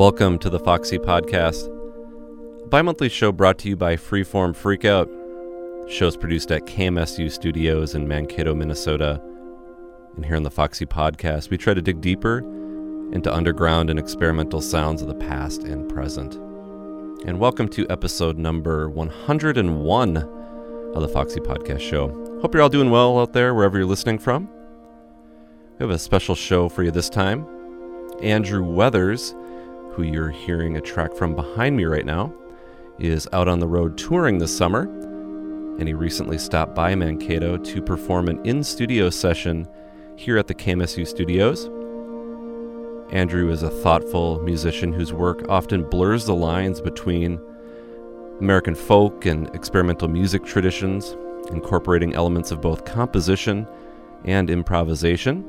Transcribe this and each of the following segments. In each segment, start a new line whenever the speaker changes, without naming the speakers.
Welcome to the Foxy Podcast, a bi monthly show brought to you by Freeform Freakout. The show is produced at KMSU Studios in Mankato, Minnesota. And here on the Foxy Podcast, we try to dig deeper into underground and experimental sounds of the past and present. And welcome to episode number 101 of the Foxy Podcast Show. Hope you're all doing well out there, wherever you're listening from. We have a special show for you this time. Andrew Weathers, who you're hearing a track from behind me right now, is out on the road touring this summer, and he recently stopped by Mankato to perform an in studio session here at the KMSU studios. Andrew is a thoughtful musician whose work often blurs the lines between American folk and experimental music traditions, incorporating elements of both composition and improvisation.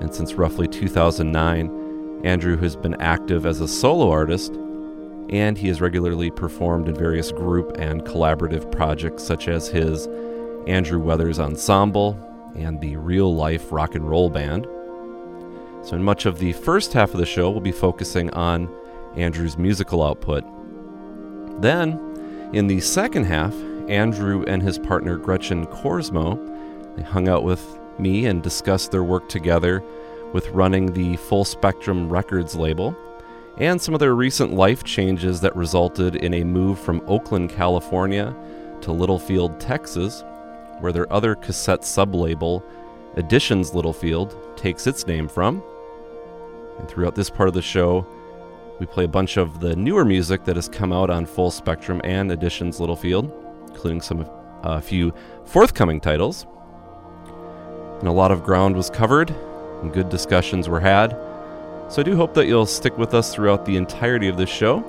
And since roughly 2009, Andrew has been active as a solo artist, and he has regularly performed in various group and collaborative projects such as his Andrew Weathers Ensemble and the Real Life Rock and Roll Band. So, in much of the first half of the show, we'll be focusing on Andrew's musical output. Then, in the second half, Andrew and his partner Gretchen Korsmo they hung out with me and discussed their work together with running the Full Spectrum Records label and some of their recent life changes that resulted in a move from Oakland, California to Littlefield, Texas, where their other cassette sublabel, Editions Littlefield, takes its name from. And throughout this part of the show, we play a bunch of the newer music that has come out on Full Spectrum and Editions Littlefield, including some a uh, few forthcoming titles. And a lot of ground was covered, and good discussions were had. So I do hope that you'll stick with us throughout the entirety of this show.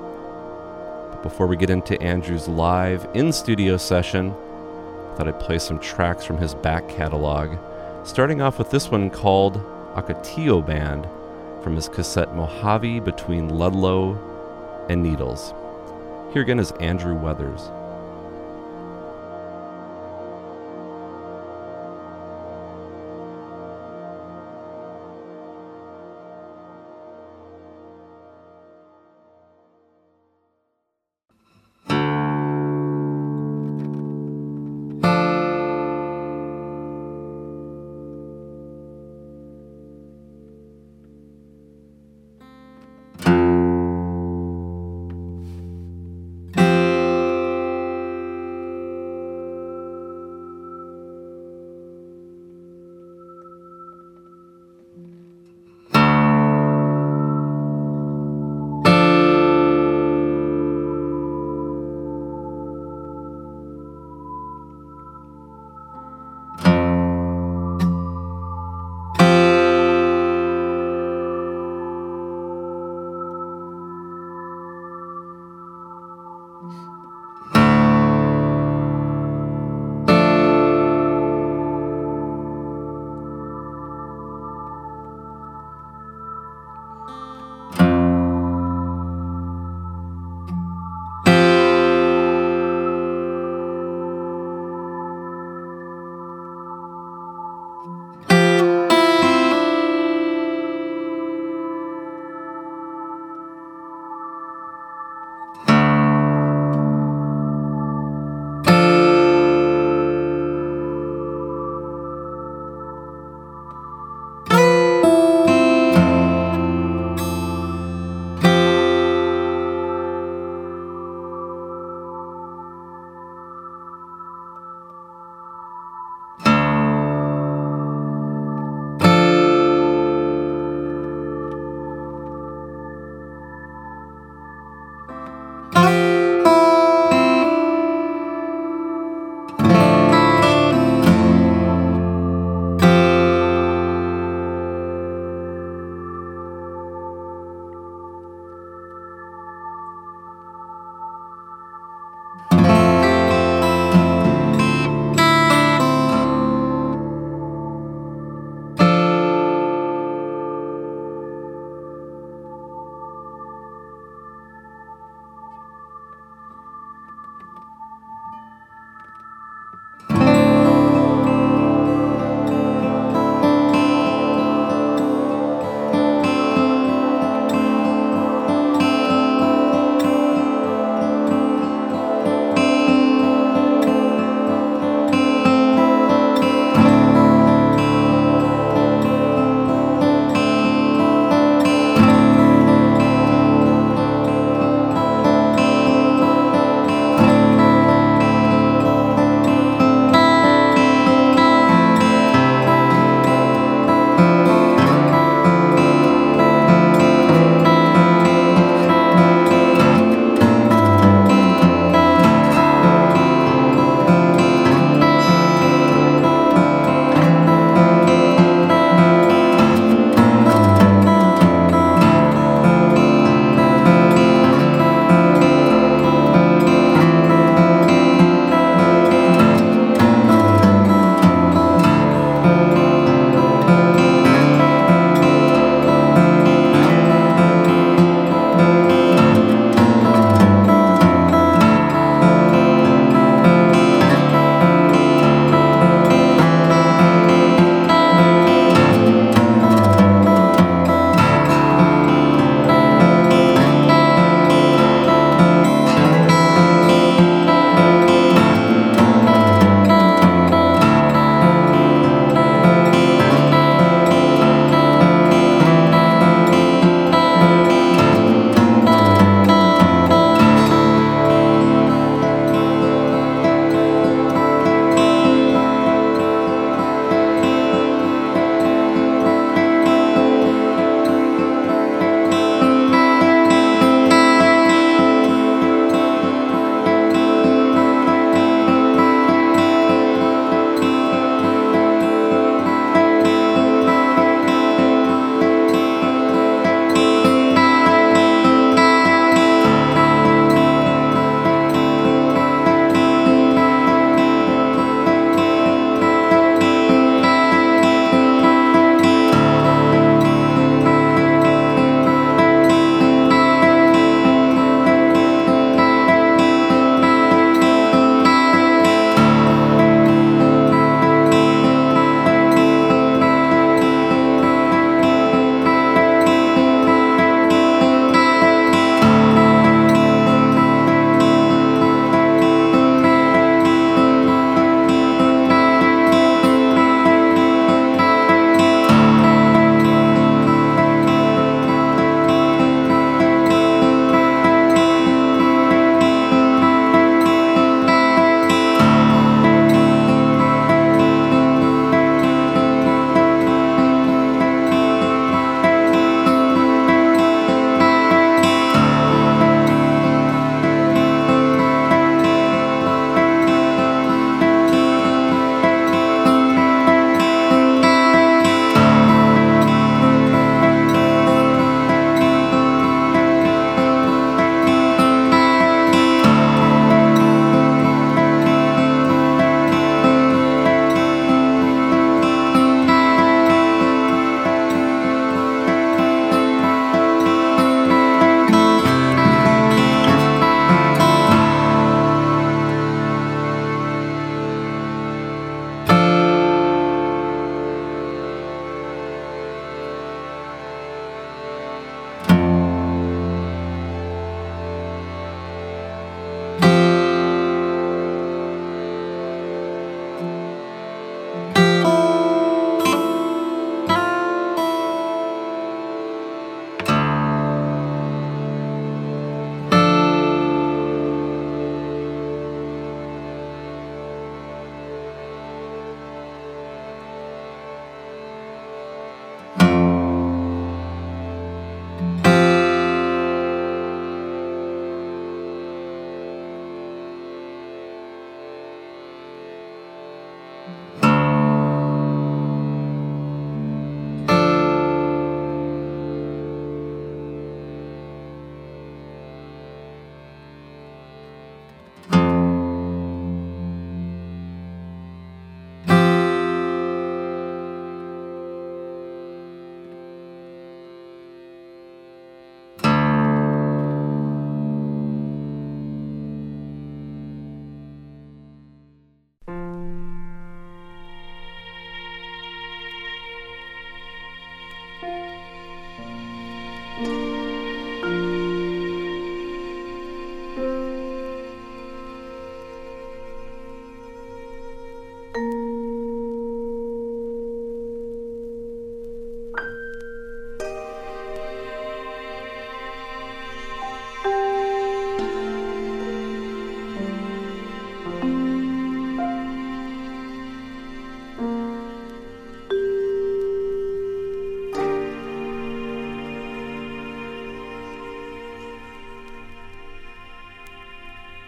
But before we get into Andrew's live in studio session, I thought I'd play some tracks from his back catalog, starting off with this one called Ocotillo Band from his cassette Mojave Between Ludlow and Needles. Here again is Andrew Weathers.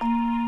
Stars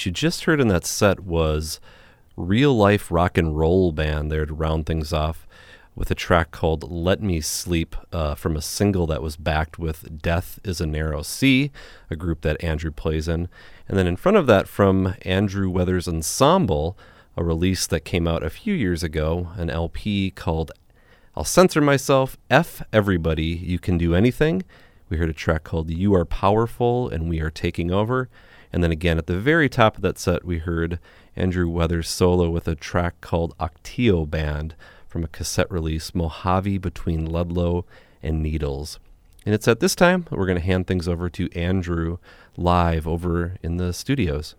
what you just heard in that set was real life rock and roll band there to round things off with a track called Let Me Sleep uh, from a single that was backed with Death is a Narrow Sea, a group that Andrew plays in. And then in front of that, from Andrew Weathers Ensemble, a release that came out a few years ago, an LP called I'll Censor Myself, F Everybody, You Can Do Anything. We heard a track called You Are Powerful and We Are Taking Over. And then again, at the very top of that set, we heard Andrew Weathers solo with a track called Ocotillo Band from a cassette release, Mojave Between Ludlow and Needles. And it's at this time we're going to hand things over to Andrew live over in the studios.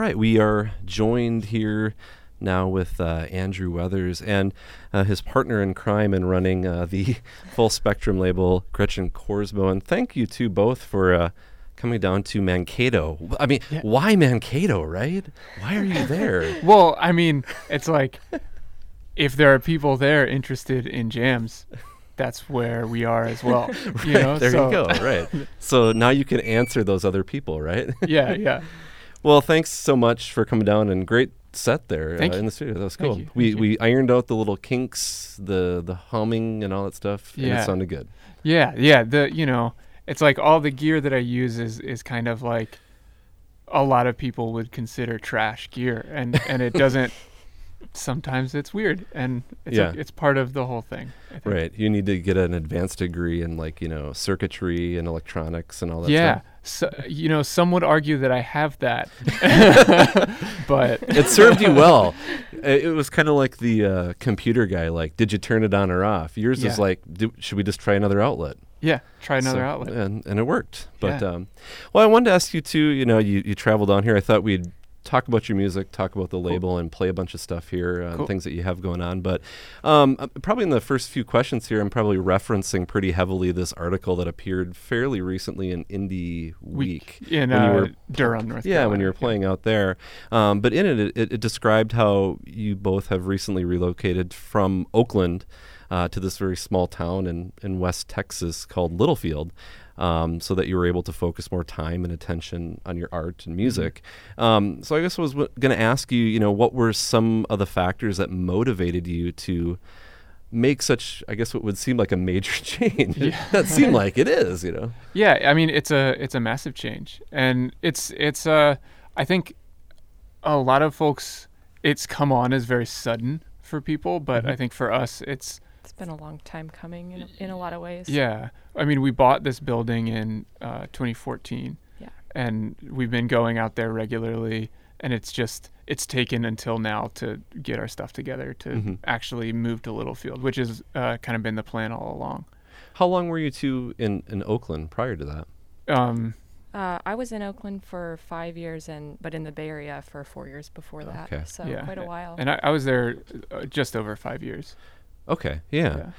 Right, we are joined here now with uh, Andrew Weathers and uh, his partner in crime in running uh, the full spectrum label, Gretchen Korsmo. And thank you to both for uh, coming down to Mankato. I mean,
Yeah.
why Mankato, right? Why are you there?
Well, I mean, it's like if there are people there interested in jams, that's where we are as well. You know,
there
so,
you go. Right. So now you can answer those other people, right?
Yeah, yeah.
Well, thanks so much for coming down and great set there uh, in the studio. That was cool. We
Thank you.
we ironed out the little kinks, the the humming and all that stuff, and
Yeah.
it sounded good.
Yeah, yeah. The you know, it's like all the gear that I use is is kind of like a lot of people would consider trash gear, and and it doesn't. Sometimes it's weird, and it's
Yeah.
a, it's part of the whole thing.
Right. You need to get an advanced degree in like, you know, circuitry and electronics and all that
Yeah.
stuff.
So, you know, some would argue that I have that, but
It served you well. It it was kind of like the uh, computer guy like, did you turn it on or off? Yours is like, do, should we just try another outlet?
yeah, try another
So-
outlet.
and and it worked. But
Yeah.
um, well, I wanted to ask you too. You know, you you traveled on here. I thought we'd talk about your music, talk about the label, and play a bunch of stuff here, uh,
Cool.
things that you have going on. But um, uh, probably in the first few questions here, I'm probably referencing pretty heavily this article that appeared fairly recently in INDY Week.
in
when you
uh,
were
Durham, North
Yeah, when you were
Carolina.
playing out there. Um, but in it, it, it described how you both have recently relocated from Oakland uh, to this very small town in, in West Texas called Littlefield. Um, so that you were able to focus more time and attention on your art and music. Um, so I guess I was w- going to ask you, you know, what were some of the factors that motivated you to make such, I guess, what would seem like a major change?
Yeah.
that seemed like it is, you know.
Yeah, I mean it's a it's a massive change, and it's it's uh I think a lot of folks it's come on as very sudden for people, but
Mm-hmm.
I think for us It's
been a long time coming in, in a lot of ways.
yeah. I mean we bought this building in uh, 2014,
Yeah.
and we've been going out there regularly, and it's just it's taken until now to get our stuff together to
Mhm.
actually move to Littlefield, which has uh, kind of been the plan all along.
How long were you two in, in Oakland prior to that?
Um,
Uh, I was in Oakland for five years, and but in the Bay Area for four years before that.
Okay.
So
Yeah.
quite a while.
and I, I was there uh, just over five years.
Okay, yeah.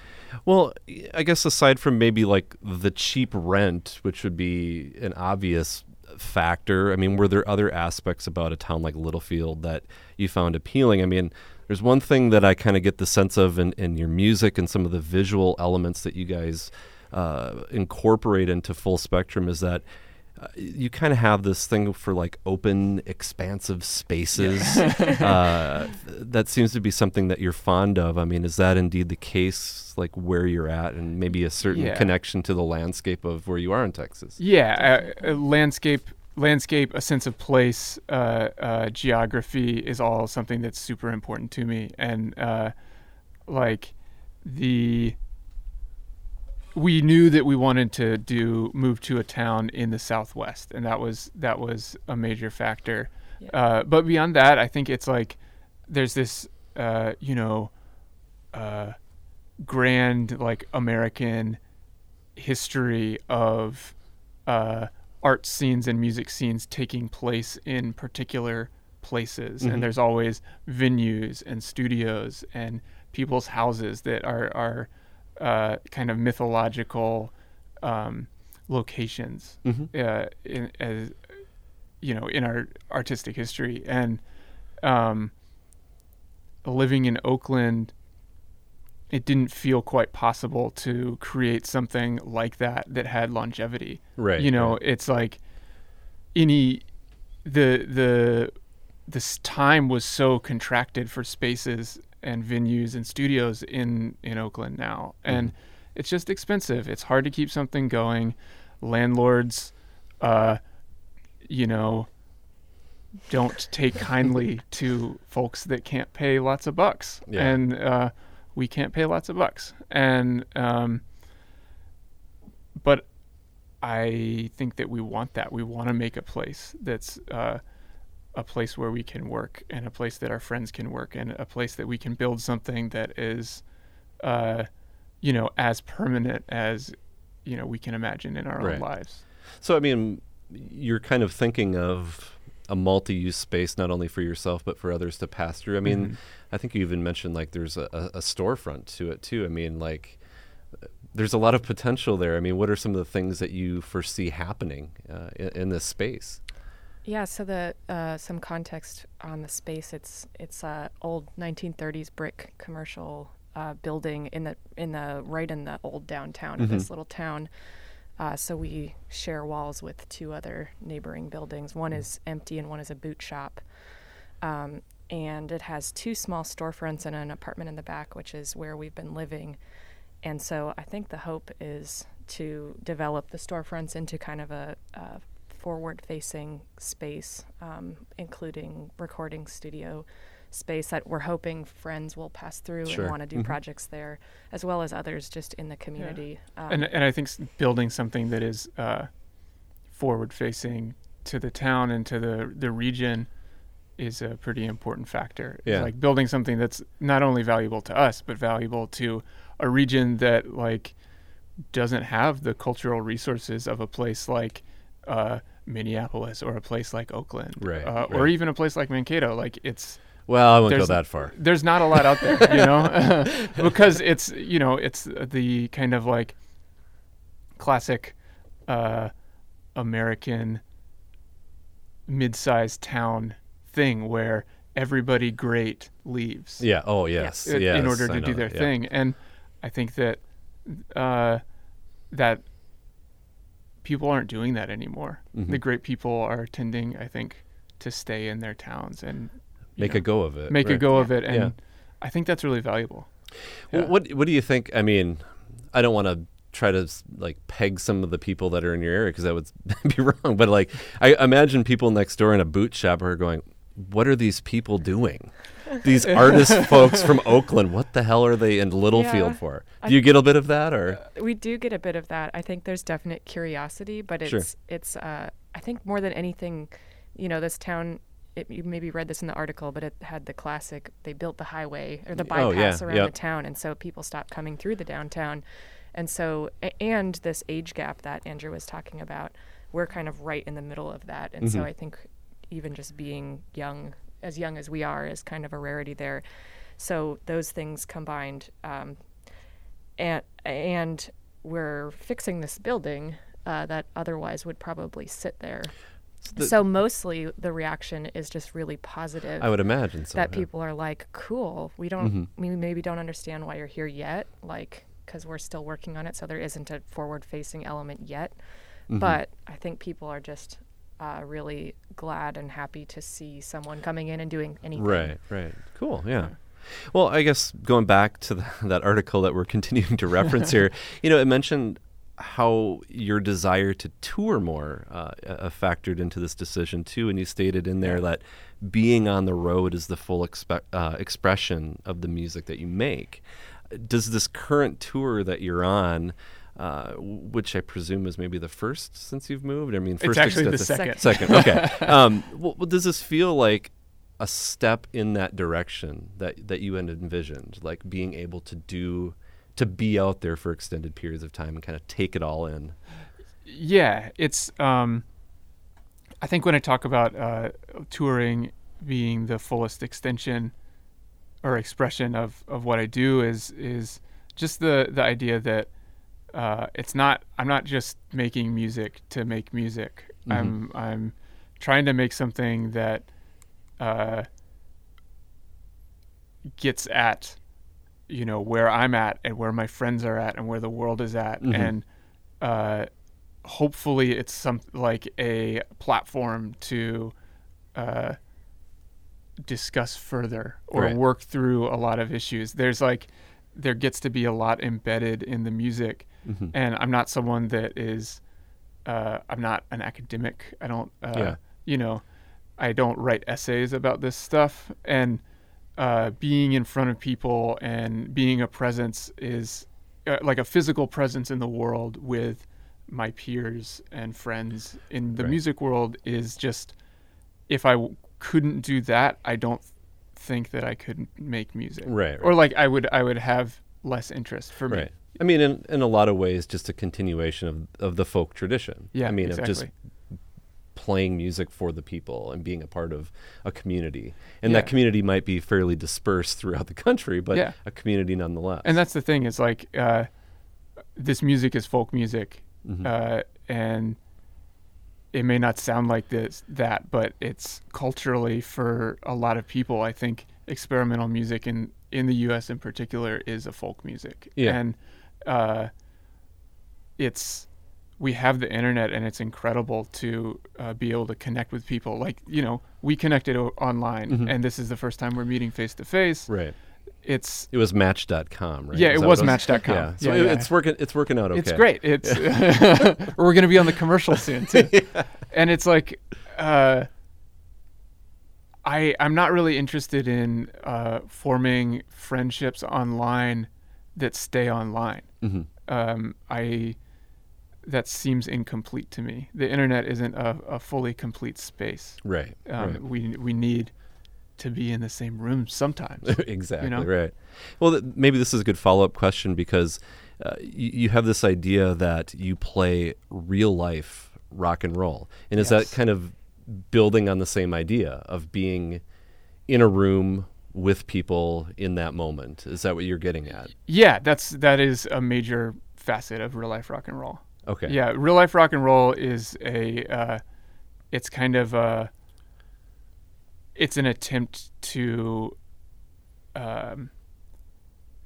Well, I guess aside from maybe like the cheap rent, which would be an obvious factor, I mean, were there other aspects about a town like Littlefield that you found appealing? I mean, there's one thing that I kind of get the sense of in, in your music and some of the visual elements that you guys uh, incorporate into Full Spectrum is that uh, you kind of have this thing for like open, expansive spaces. uh, that seems to be something that you're fond of. I mean, is that indeed the case? Like where you're at, and maybe a certain
Yeah.
connection to the landscape of where you are in Texas.
Yeah, uh, uh, landscape, landscape, a sense of place, uh, uh, geography is all something that's super important to me, and uh, like the we knew that we wanted to do move to a town in the southwest, and that was that was a major factor.
Yeah.
Uh, but beyond that, I think it's like there's this, uh, you know, uh, grand like American history of uh, art scenes and music scenes taking place in particular places,
Mhm.
and there's always venues and studios and people's houses that are are uh, kind of mythological um, locations
Mm-hmm.
uh, in, as you know in our artistic history and um, living in Oakland it didn't feel quite possible to create something like that that had longevity
Right.
you know
right.
it's like any the the this time was so contracted for spaces and venues and studios in in Oakland now. And it's just expensive. It's hard to keep something going. Landlords uh you know don't take kindly to folks that can't pay lots of bucks.
Yeah.
and uh we can't pay lots of bucks. And um but I think that we want that. We want to make a place that's uh, a place where we can work, and a place that our friends can work, and a place that we can build something that is, uh, you know, as permanent as you know we can imagine in our
Right.
own lives.
So I mean, you're kind of thinking of a multi-use space not only for yourself but for others to pass through. I mean,
Mhm.
I think you even mentioned like there's a, a, storefront to it too. I mean, like there's a lot of potential there. I mean, what are some of the things that you foresee happening uh, in, in this space?
Yeah, so the uh, some context on the space. It's it's a old 1930s brick commercial uh, building in the in the right in the old downtown of this little town. Uh, so we share walls with two other neighboring buildings. One is empty and one is a boot shop. Um, and it has two small storefronts and an apartment in the back, which is where we've been living. And so I think the hope is to develop the storefronts into kind of a, a forward facing space, um, including recording studio space that we're hoping friends will pass through
Sure.
and want to do
Mhm.
projects there, as well as others just in the community. Um,
and and I think building something that is uh, forward facing to the town and to the the region is a pretty important factor. It's
Yeah.
like building something that's not only valuable to us but valuable to a region that like doesn't have the cultural resources of a place like uh, Minneapolis or a place like Oakland,
Right,
Uh, or even a place like Mankato. Like it's
Well, I won't go that far.
there's not a lot out there, you know, because it's you know it's the kind of like classic uh, American mid-sized town thing where everybody great leaves
Yeah. Oh, yes.
i-
yes,
in order to do their
that, yeah.
thing, and I think that uh, that people aren't doing that anymore.
Mhm.
The great people are tending, I think, to stay in their towns and
Make
know,
a go of it.
make a
right.
go of it, and
Yeah.
I think that's really valuable.
Well,
Yeah.
what What do you think? I mean, I don't want to try to like peg some of the people that are in your area because that would be wrong. But like, I imagine people next door in a boot shop are going, "What are these people doing? These artist folks from Oakland, what the hell are they in Littlefield
Yeah,
for?"
I-
Do you get a bit of that, or
we do get a bit of that. I think there's definite curiosity, but it's
Sure.
it's uh, I think more than anything, you know, this town. It, you maybe read this in the article, but it had the classic. They built the highway or the
Oh, yeah,
bypass around
yep.
the town, and so people stopped coming through the downtown, and so and this age gap that Andrew was talking about, we're kind of right in the middle of that, and
Mm-hmm.
so I think even just being young, as young as we are, is kind of a rarity there. So those things combined, um, and and we're fixing this building uh, that otherwise would probably sit there.
the-
so mostly the reaction is just really positive.
I would imagine so.
that
yeah.
people are like, "Cool, we don't,
Mhm.
we maybe don't understand why you're here yet, like because we're still working on it. So there isn't a forward-facing element yet,
Mhm.
but I think people are just." Uh, really glad and happy to see someone coming in and doing anything.
Right, right. Cool, yeah. Well, I guess going back to the, that article that we're continuing to reference here, you know, it mentioned how your desire to tour more uh, uh, factored into this decision too, and you stated in there that being on the road is the full expe- uh, expression of the music that you make. Does this current tour that you're on, uh, which I presume is maybe the first since you've moved? I mean, first
actually the second.
Second, okay. um, well, does this feel like a step in that direction that that you had envisioned, like being able to do, to be out there for extended periods of time and kind of take it all in?
Yeah, it's. Um, I think when I talk about uh, touring being the fullest extension or expression of, of what I do is is just the the idea that uh, it's not. I'm not just making music to make music.
Mhm.
I'm I'm trying to make something that uh, gets at you know where I'm at and where my friends are at and where the world is at
Mhm.
and uh, hopefully it's some like a platform to uh, discuss further or
Right.
work through a lot of issues. There's like there gets to be a lot embedded in the music,
Mm-hmm.
and I'm not someone that is. Uh, I'm not an academic. I don't. Uh,
Yeah.
You know, I don't write essays about this stuff, and uh, being in front of people and being a presence is uh, like a physical presence in the world with my peers and friends in the
Right.
music world is just if I w- couldn't do that I don't think that I could make music
Right,
or like I would I would have less interest for me
Right. I mean, in, in a lot of ways, just a continuation of, of the folk tradition.
yeah
I mean,
exactly.
of just playing music for the people and being a part of a community. And
Yeah.
that community might be fairly dispersed throughout the country, but
Yeah.
a community nonetheless.
and that's the thing is like uh, this music is folk music
Mhm.
uh, and it may not sound like this that but it's culturally for a lot of people i think experimental music in in the us in particular is a folk music
Yeah.
and uh, it's we have the internet and it's incredible to uh, be able to connect with people like you know we connected o- online
Mhm.
and this is the first time we're meeting face to face
right.
it's
It was match.com, right?
Yeah, it
that
was Match.com.
Yeah. So
Yeah,
it-
yeah.
it's working it's working out okay.
It's great. It's we're gonna be on the commercial soon too, and it's like uh, I I'm not really interested in uh, forming friendships online that stay online.
Mhm.
Um, I that seems incomplete to me. The internet isn't a, a fully complete space.
Right.
Um,
right.
We we need to be in the same room sometimes.
exactly
know?
right. Well, th- maybe this is a good follow up question because uh, you, you have this idea that you play real life rock and roll, and is
Yes.
that kind of building on the same idea of being in a room with people in that moment? Is that what you're getting at?
yeah, that's that is a major facet of real life rock and roll.
Okay.
Yeah, real life rock and roll is a, uh, it's kind of a, it's an attempt to, um,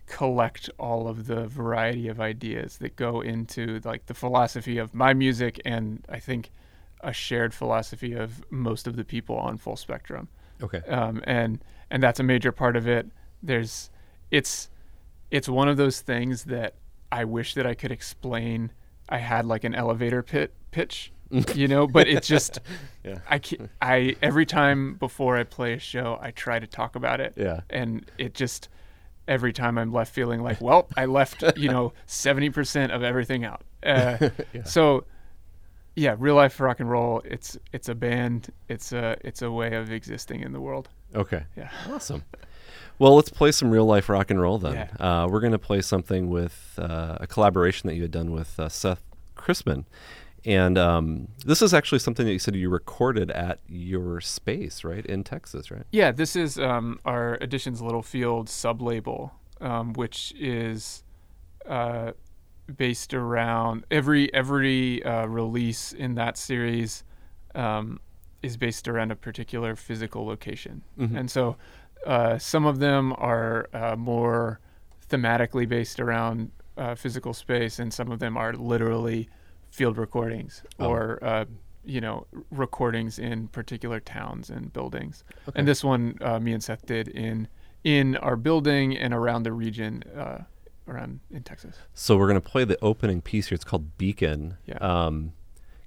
collect all of the variety of ideas that go into like the philosophy of my music and I think a shared philosophy of most of the people on Full Spectrum
Okay.
um, and and that's a major part of it. There's, it's, it's one of those things that I wish that I could explain. I had like an elevator pit pitch, you know, but it's just,
Yeah.
I can I every time before I play a show, I try to talk about it,
Yeah.
and it just every time I'm left feeling like, well, I left you know seventy percent of everything out. Uh, So yeah, real life rock and roll. It's it's a band. It's a it's a way of existing in the world.
Okay.
Yeah.
Awesome. Well, let's play some real life rock and roll then.
Yeah.
Uh, we're going to play something with uh, a collaboration that you had done with uh, Seth Chrisman. And um, this is actually something that you said you recorded at your space, right, in Texas, right?
Yeah, this is um, our Editions Littlefield sub label, um, which is uh, based around every every uh, release in that series um, is based around a particular physical location,
Mhm.
and so uh, some of them are uh, more thematically based around uh, physical space, and some of them are literally field recordings
Oh.
or uh, you know recordings in particular towns and buildings.
Okay.
And this one, uh, me and Seth did in in our building and around the region, uh, around in Texas.
So we're going to play the opening piece here. It's called Beacon.
Yeah.
Um,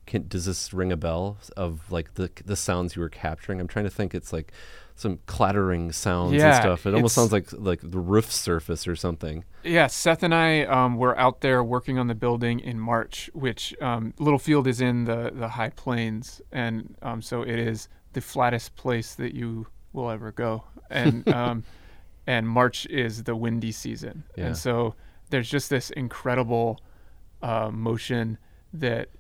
can, does this ring a bell of like the the sounds you were capturing? I'm trying to think. It's like some clattering sounds and stuff. It almost sounds like like the roof surface or something.
Yeah, Seth and I um, were out there working on the building in March, which um, Littlefield is in the the high plains, and um, so it is the flattest place that you will ever go, and um, and March is the windy season,
Yeah.
and so there's just this incredible uh, motion that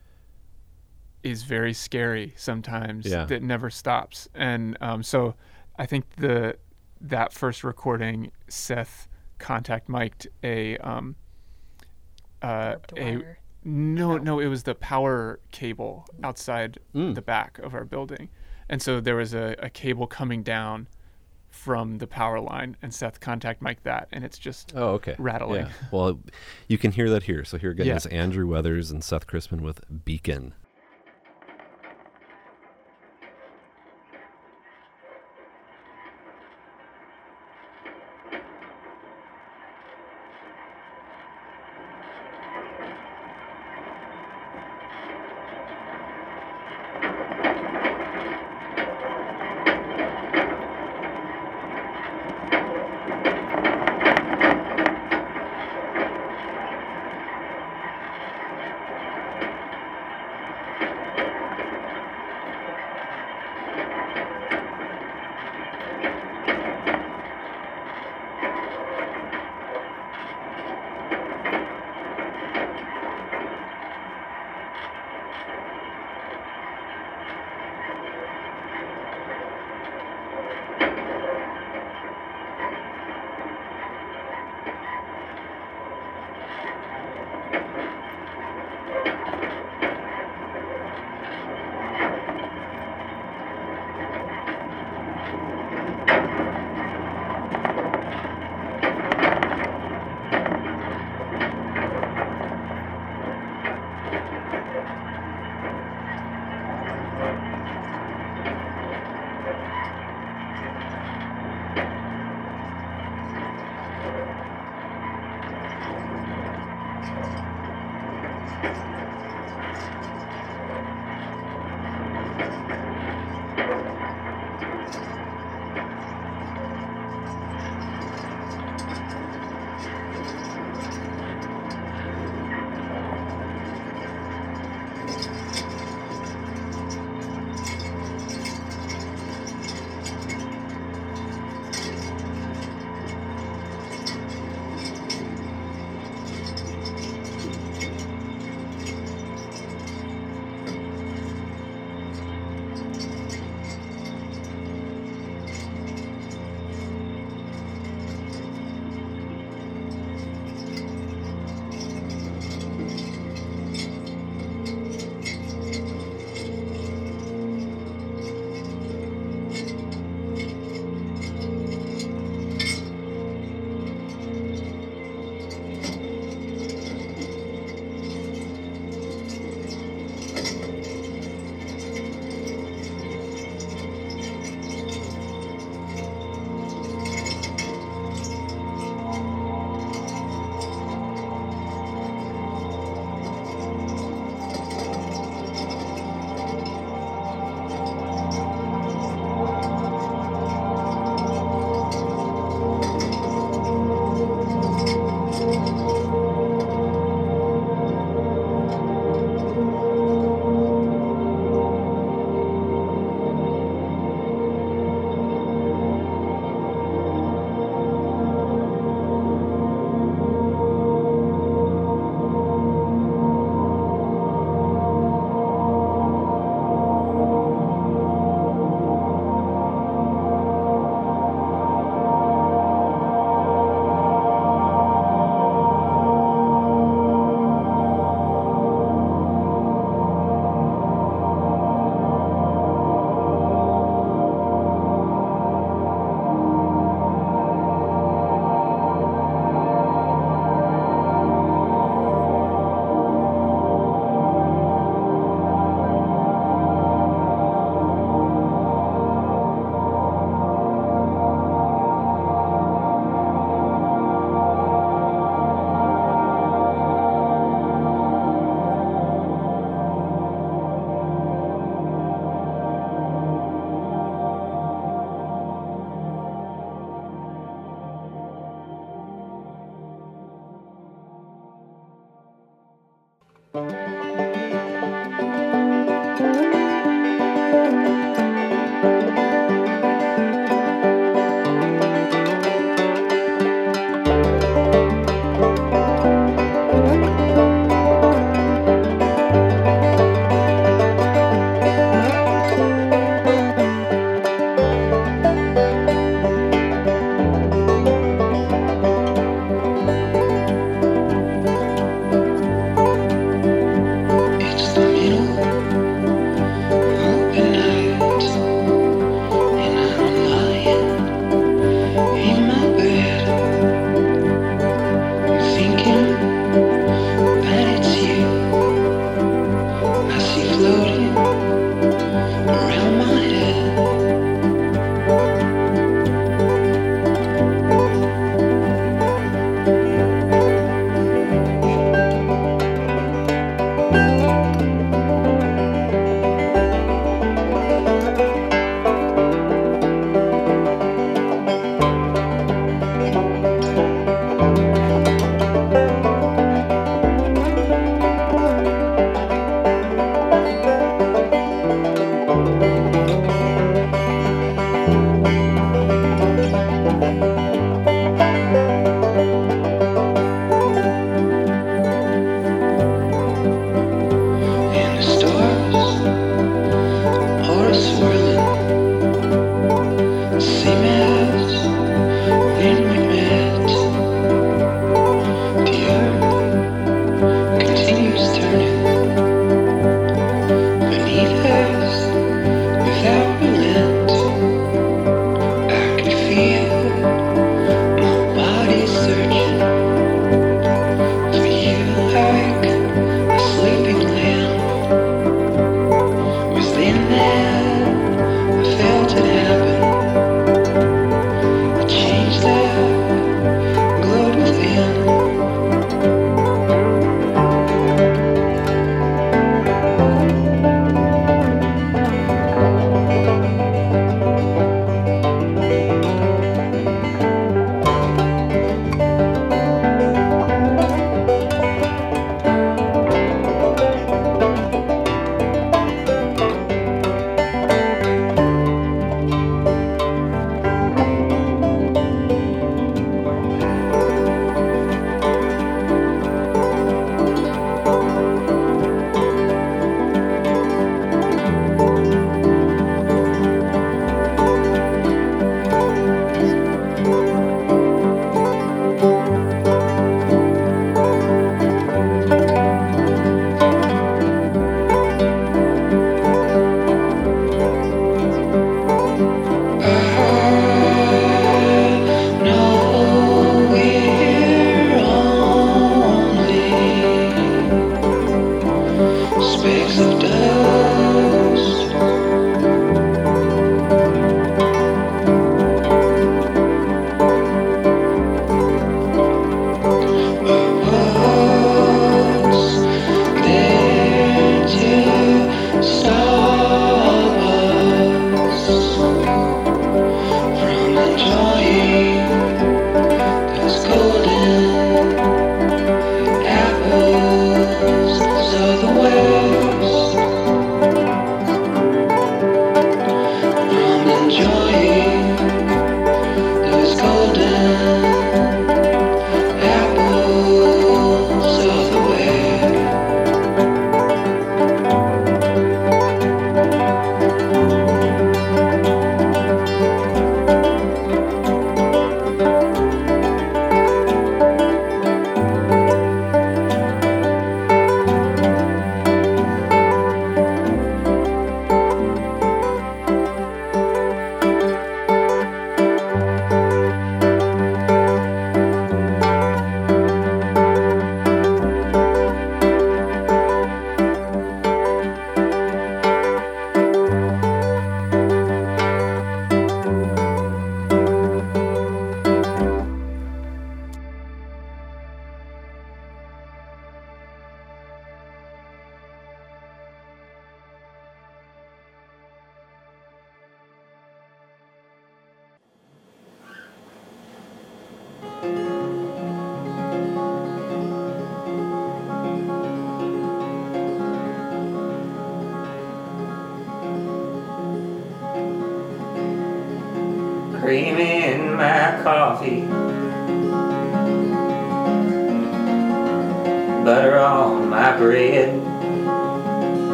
is very scary sometimes
Yeah.
that never stops, and um, so I think the that first recording, Seth contact mic'd a um uh a no,
No.
no, it was the power cable outside
Mm.
the back of our building. And so there was a, a cable coming down from the power line and Seth contact mic that and it's just
Oh, okay.
rattling.
Yeah. Well, you can hear that here. So here again
Yeah.
is Andrew Weathers and Seth Crispin with Beacon.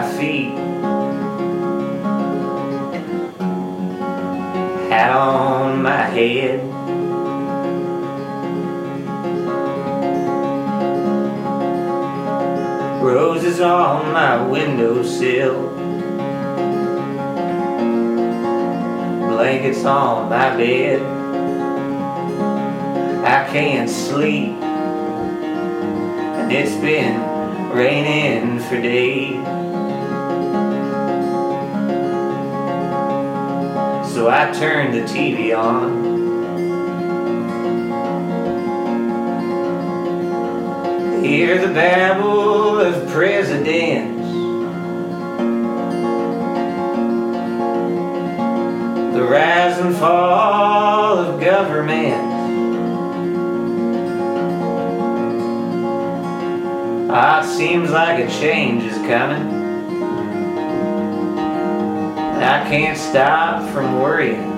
My feet, hat on my head. Roses on my windowsill. Blankets on my bed. I can't sleep. And it's been raining for days. So I turned the TV on. Hear the babble of presidents. The rise and fall of governments. Ah, it seems like a change is coming. I can't stop from worrying.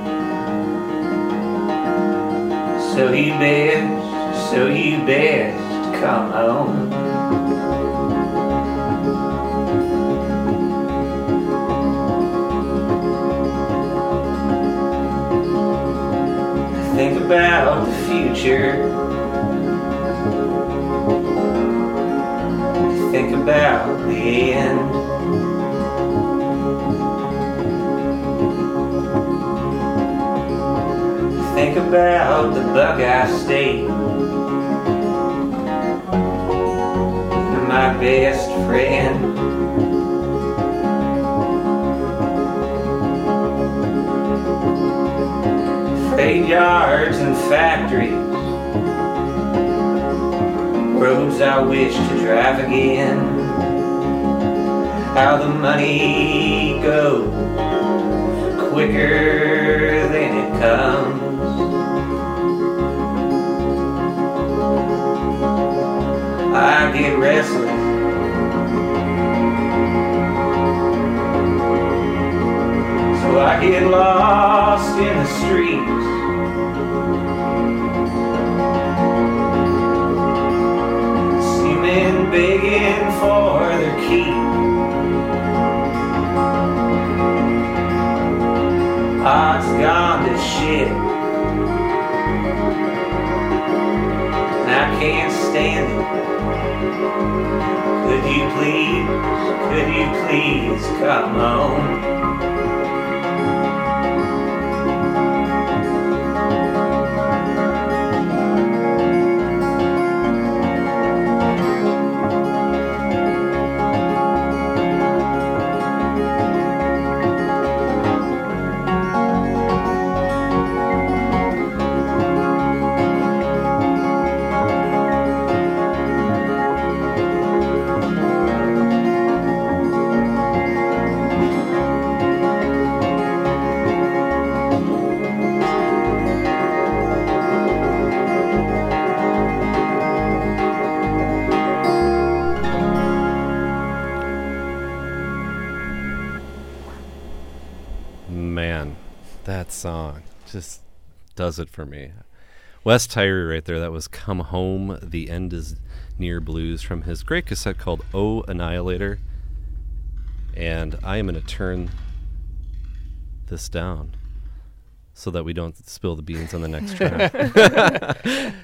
So you best, so you best come home. Think about the future. Think about the end. Think about the Buckeye State. my best friend. Freight yards and factories, roads I wish to drive again. How the money goes quicker than it comes. I get restless. So I get lost in the streets. See men begging for their keep. Odds gone to shit. And I can't stand it. Could you please, could you please come home?
Does it for me. Wes Tirey right there. That was Come Home, The End is Near Blues from his great cassette called Oh Annihilator. And I am going to turn this down so that we don't spill the beans on the next track.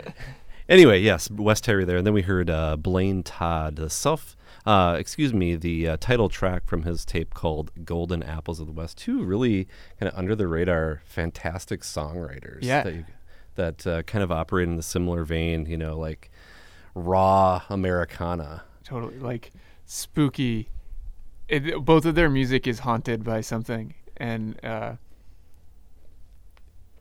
anyway, yes, Wes Terry there. And then we heard uh, Blaine Todd, the self, uh, excuse me, the uh, title track from his tape called Golden Apples of the West. Two really kind of under the radar, fantastic songwriters
Yeah.
that, you, that uh, kind of operate in the similar vein, you know, like raw Americana.
totally like spooky. It, both of their music is haunted by something, and uh,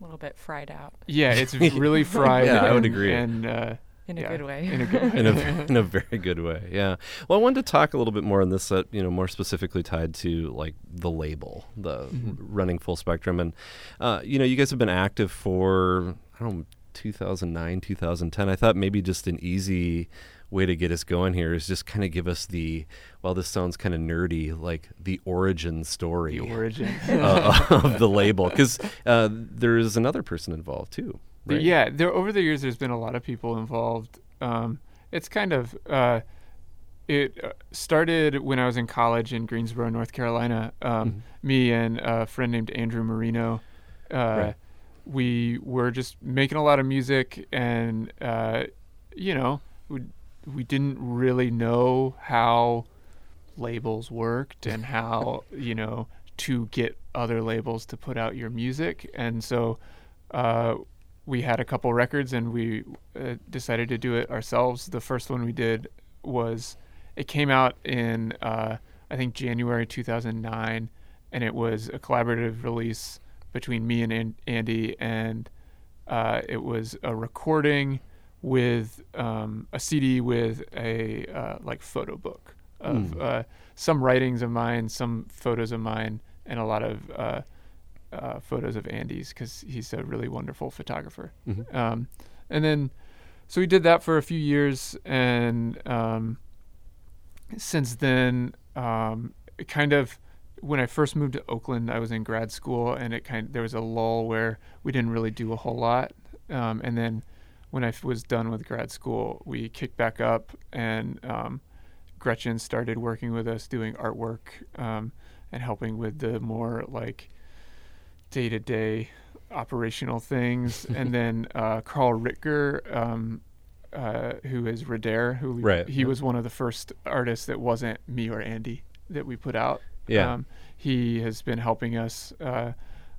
A little bit fried out
yeah, it's really fried.
Yeah, I would
and-
agree.
And uh,
in a
yeah,
good way.
In a good way.
in a in a very good way. Yeah. Well, I wanted to talk a little bit more on this, uh, you know, more specifically tied to like the label, the running full spectrum, and uh, you know, you guys have been active for I don't know. 2009 2010 i thought maybe just an easy way to get us going here is just kind of give us the well this sounds kind of nerdy like the origin story
The origin.
uh, of the label because uh, there is another person involved too right?
Yeah, there over the years, there's been a lot of people involved. Um, it's kind of uh, it uh, started when I was in college in Greensboro, North Carolina. Um,
Mhm.
Me and a friend named Andrew Marino, uh,
Right.
we were just making a lot of music, and uh, you know, we we didn't really know how labels worked and how you know to get other labels to put out your music, and so uh, we had a couple records and we uh, decided to do it ourselves. The first one we did was it came out in uh, I think January 2009, and it was a collaborative release between me and An- Andy, and uh, it was a recording with um, a CD with a uh, like photo book of uh, some writings of mine, some photos of mine, and a lot of uh, photos of Andy's because he's a really wonderful photographer.
Mhm.
Um, and then, so we did that for a few years, and um, since then, um, it kind of when I first moved to Oakland, I was in grad school, and it kind of, there was a lull where we didn't really do a whole lot. Um, and then when I was done with grad school, we kicked back up, and um, Gretchen started working with us doing artwork um, and helping with the more like day to day operational things. and then uh, Carl Ritger, um, uh, who is Redare, who we,
Right,
he was one of the first artists that wasn't me or Andy that we put out.
Yeah.
Um, he has been helping us uh,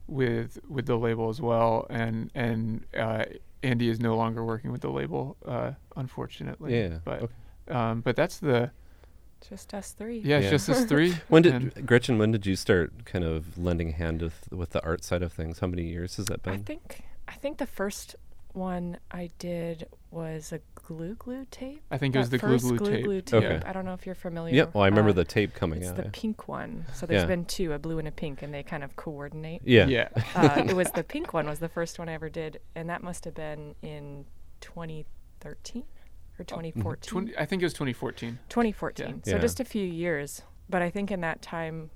with with the label as well, and and uh, Andy is no longer working with the label, uh, unfortunately.
Yeah,
But
okay.
um, but that's the
Just us three.
yeah,
Yeah.
just us three.
when did
and-
Gretchen when did you start kind of lending a hand with with the art side of things how many years has that been?
I
been
think I think the first one I did was a glue glue tape.
I think it was the glue glue,
glue
tape.
glue tape.
Okay.
I don't know if you're familiar.
yeah well I remember
Uh,
the tape coming
It's
out
the
yeah.
pink one. So there's
Yeah.
been two, a blue and a pink, and they kind of coordinate.
yeah
Yeah.
uh, it was the pink one was the first one I ever did, and that must have been in 2013 or mm-hmm. 2014.
20, I think it was 2014.
2014. So
Yeah.
just a few years, but I think in that time,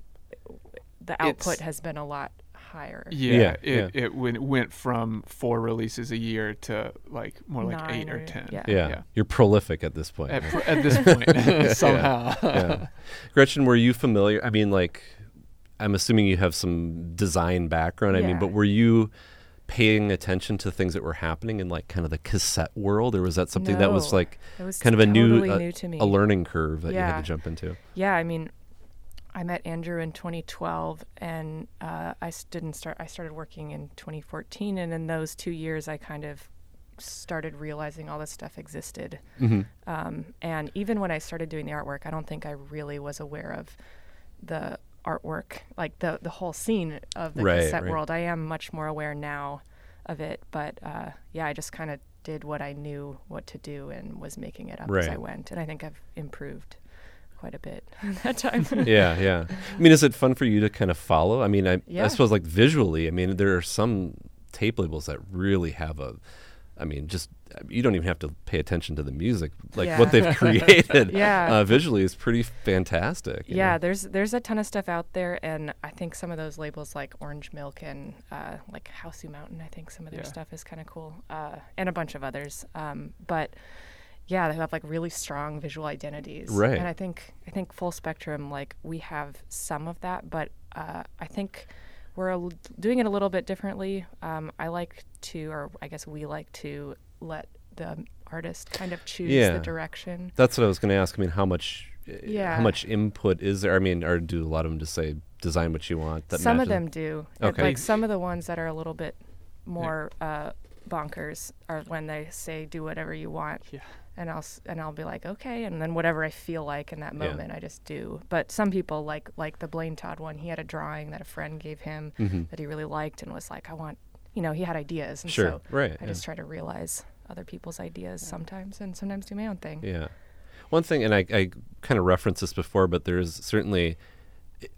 the output
It's-
has been a lot higher.
Yeah,
Yeah,
it it went, went from four releases a year to like more like
Nine
eight or
or-
ten.
yeah.
yeah.
yeah.
you're prolific at this point
At,
yeah.
pr- at this point, somehow.
yeah. Gretchen, were you familiar? I mean, like, I'm assuming you have some design background. I mean, but were you paying attention to things that were happening in like kind of the cassette world, or was that something that was like
was
kind of a new, uh,
new to me.
a learning curve that you had to jump into?
Yeah, I mean, I met Andrew in 2012, and uh, I didn't start. I started working in 2014, and in those two years, I kind of started realizing all this stuff existed.
Mm-hmm.
Um, and even when I started doing the artwork, I don't think I really was aware of the artwork, like the the whole scene of the
Right,
cassette
right.
world. I am much more aware now of it, but uh, yeah, I just kind of did what I knew what to do and was making it up as I went. And I think I've improved quite a bit in that time.
yeah, yeah. I mean, is it fun for you to kind of follow? I mean, I, I suppose like visually. I mean, there are some tape labels that really have a. I mean, just you don't even have to pay attention to the music. Like
Yeah.
what they've created
Yeah.
uh, visually is pretty fantastic.
yeah,
know?
there's there's a ton of stuff out there, and I think some of those labels like Orange Milk and uh, like Hausu Mountain, I think some of their
Yeah.
stuff is kind of cool, uh, and a bunch of others. Um, but yeah, they have like really strong visual identities,
Right.
And I think I think Full Spectrum, like we have some of that, but uh, I think we're a l- doing it a little bit differently. Um, I like to, or I guess we like to let the artist kind of choose
Yeah.
the direction.
That's what I was going to ask. I mean, how much, uh,
Yeah.
how much input is there? I mean, or do a lot of them just say design what you want? That
some of them do.
Okay.
Like some of the ones that are a little bit more uh, bonkers are when they say do whatever you want.
Yeah.
And I'll and I'll be like okay, and then whatever I feel like in that
Yeah.
moment, I just do. But some people like like the Blaine Todd one. He had a drawing that a friend gave him
Mhm.
that he really liked, and was like, I want, you know, he had ideas, and
Sure,
so
right.
I
yeah.
just try to realize other people's ideas sometimes, and sometimes do my own thing.
Yeah. One thing, and I, I kind of referenced this before, but there's certainly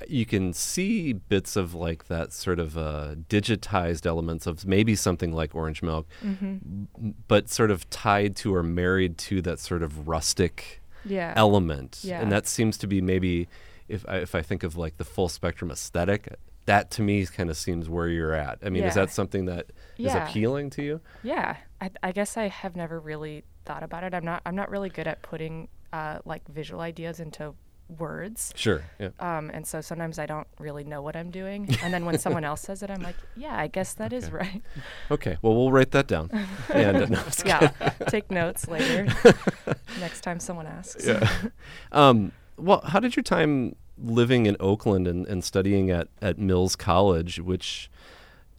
you can see bits of like that sort of uh, digitized elements of maybe something like orange milk, m- but sort of tied to or married to that sort of rustic
Yeah.
element.
Yeah.
And that seems to be maybe if I, if I think of like the full spectrum aesthetic, that to me kind of seems where you're at. I mean, is that something that is
Yeah.
appealing to you?
Yeah, I, I guess I have never really thought about it. I'm not. I'm not really good at putting uh, like visual ideas into words.
Sure. Yeah.
Um, and so sometimes I don't really know what I'm doing. And then when someone else says it, I'm like, yeah, I guess that is
Okay.
right.
Okay. Well, we'll write that down. and uh, no,
yeah, take notes later. Next time someone asks.
yeah. um, well, how did your time living in Oakland and, and studying at, at Mills College, which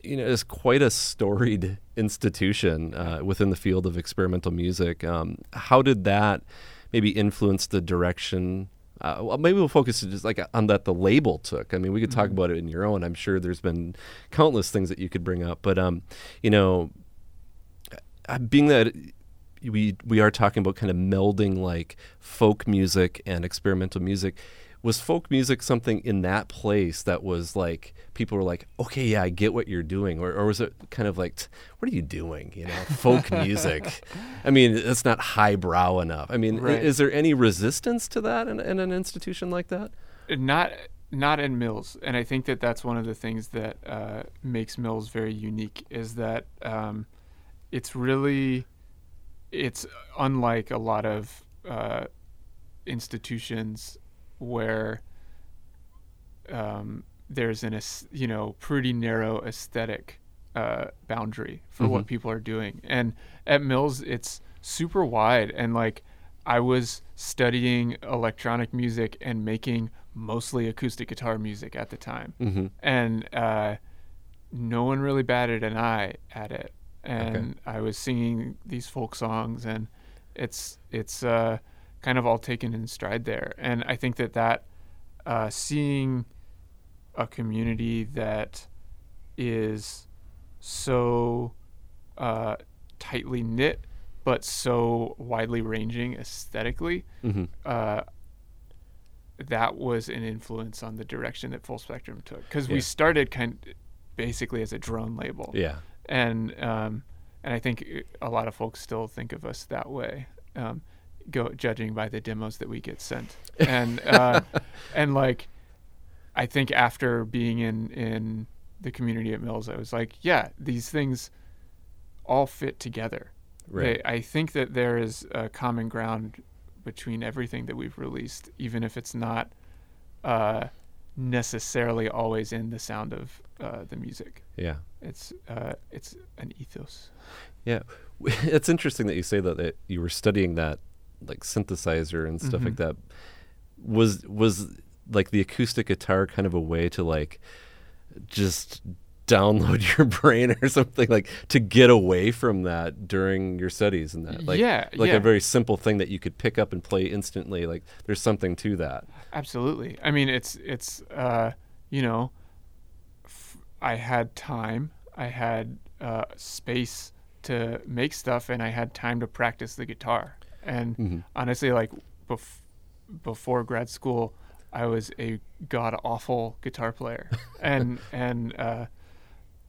you know is quite a storied institution uh, within the field of experimental music? Um, how did that maybe influence the direction? Uh, well, maybe we'll focus just like on that the label took. I mean, we could talk about it in your own. I'm sure there's been countless things that you could bring up, but um, you know, uh, being that we we are talking about kind of melding like folk music and experimental music was folk music something in that place that was like people were like okay yeah i get what you're doing or, or was it kind of like what are you doing? You know folk music. I mean that's not highbrow enough. I mean
Right.
is there any resistance to that in, in an institution like that?
Not not in Mills, and I think that that's one of the things that uh, makes Mills very unique is that um, it's really it's unlike a lot of uh, institutions where um, there's an you know pretty narrow aesthetic uh, boundary for what people are doing, and at Mills it's super wide and like I was studying electronic music and making mostly acoustic guitar music at the time,
mm-hmm.
and uh, no one really batted an eye at it. And I was singing these folk songs, and it's it's uh, kind of all taken in stride there. And I think that that uh, seeing a community that is so uh, tightly knit but so widely ranging aesthetically
Mm-hmm.
uh, that was an influence on the direction that Full Spectrum took because
Yeah.
we started kind basically as a drone label,
yeah
and um, and I think a lot of folks still think of us that way, um, go judging by the demos that we get sent, and uh, and like I think after being in in the community at Mills, I was like, yeah, these things all fit together.
right
They, I think that there is a common ground between everything that we've released, even if it's not uh, necessarily always in the sound of uh, the music.
yeah
It's uh, it's an ethos.
Yeah, it's interesting that you say that, that you were studying that like synthesizer and stuff like that. Was was like the acoustic guitar kind of a way to like just download your brain or something like to get away from that during your studies and that like
Yeah,
like
yeah.
a very simple thing that you could pick up and play instantly like there's something to that
Absolutely. I mean, it's it's uh, you know, f- I had time, I had uh, space to make stuff, and I had time to practice the guitar. And
Mm-hmm.
honestly, like bef- before grad school, I was a god awful guitar player, and and uh,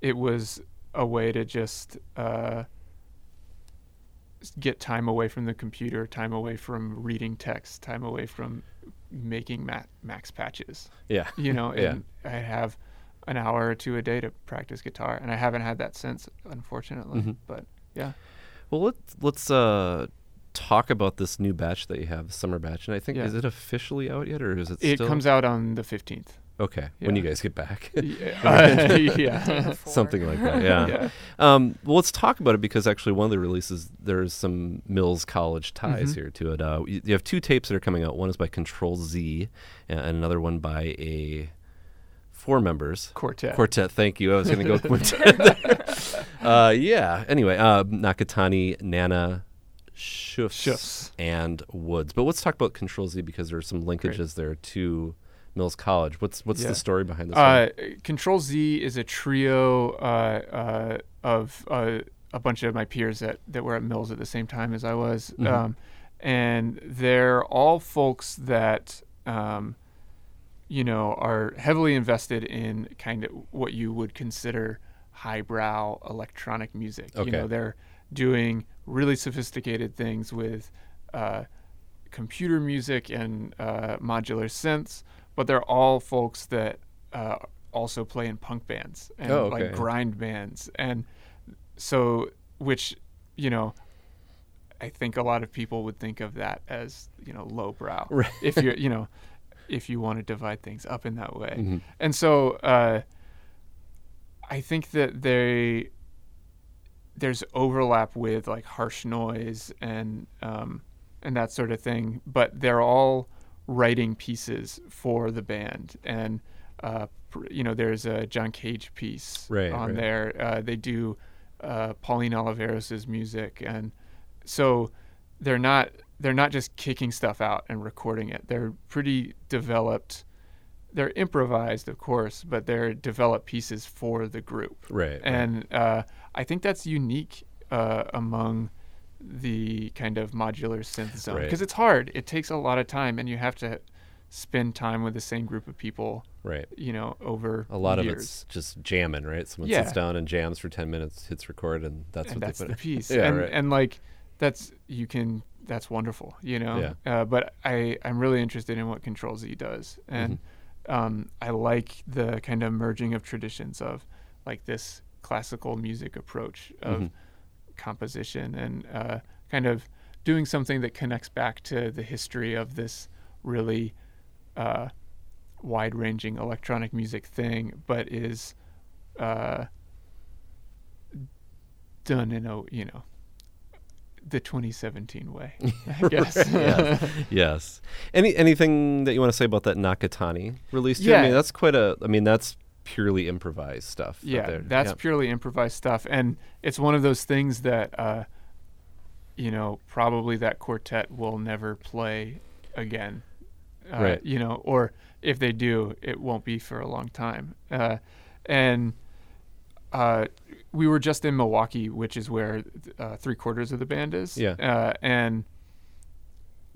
it was a way to just uh, get time away from the computer, time away from reading text, time away from making ma- max patches.
yeah
You know,
Yeah.
and I have an hour or two a day to practice guitar, and I haven't had that since, unfortunately.
Mm-hmm.
But yeah,
well let's let's uh talk about this new batch that you have summer batch and i think
Yeah.
is it officially out yet or is it
it
still
comes out on the fifteenth.
okay when you guys get back
yeah, uh, yeah.
Something like that yeah.
Yeah.
Um, well, let's talk about it because actually one of the releases there's some Mills College ties
Mhm.
here to it. Uh, you, you have two tapes that are coming out. One is by Control Z, and another one by a four members
quartet.
quartet. Thank you. I was going to go quintet. uh, yeah. Anyway, uh, Nakatani, Nana, Shufs. and Woods. But let's talk about Control Z because there are some linkages there to Mills College. What's what's
Yeah.
the story behind this?
Uh? Control Z is a trio uh, uh, of uh, a bunch of my peers that, that were at Mills at the same time as I was.
Mhm.
Um, and they're all folks that um, you know, are heavily invested in kind of what you would consider highbrow electronic music.
Okay.
You know, they're doing really sophisticated things with uh, computer music and uh, modular synths, but they're all folks that uh, also play in punk bands and
Oh, okay.
like grind bands, and so which you know. I think a lot of people would think of that as you know lowbrow
Right.
if you're you know if you want to divide things up in that way.
Mhm.
And so uh, I think that they there's overlap with like harsh noise and um, and that sort of thing, but they're all writing pieces for the band and uh, you know there's a John Cage piece
Right,
on
right.
there. Uh, they do uh, Pauline Oliveros' music and so they're not they're not just kicking stuff out and recording it. They're pretty developed. They're improvised, of course, but they're developed pieces for the group.
Right. right.
And uh, I think that's unique uh, among the kind of modular synth zone
Right.
because it's hard. It takes a lot of time, and you have to spend time with the same group of people.
right.
You know, over
A lot of
years.
it's just jamming, right? Someone
Yeah.
sits down and jams for 10 minutes, hits record, and that's
and
what
that's
they
the
put
piece.
Yeah,
and
right.
and like that's you can that's wonderful, you know.
Yeah.
Uh, but I I'm really interested in what Control Z does, and
Mm-hmm.
um, I like the kind of merging of traditions of like this classical music approach of
Mhm.
composition and uh, kind of doing something that connects back to the history of this really uh, wide-ranging electronic music thing, but is uh, done in a you know the 2017 way, I guess.
yes. yes. Any anything that you want to say about that Nakatani release? too? I mean, that's quite a. I mean, that's purely improvised stuff.
yeah, that's
yeah.
purely improvised stuff, and it's one of those things that uh, you know probably that quartet will never play again. Uh,
Right.
You know, or if they do, it won't be for a long time. Uh, and uh, we were just in Milwaukee, which is where uh, three quarters of the band is.
Yeah.
Uh, and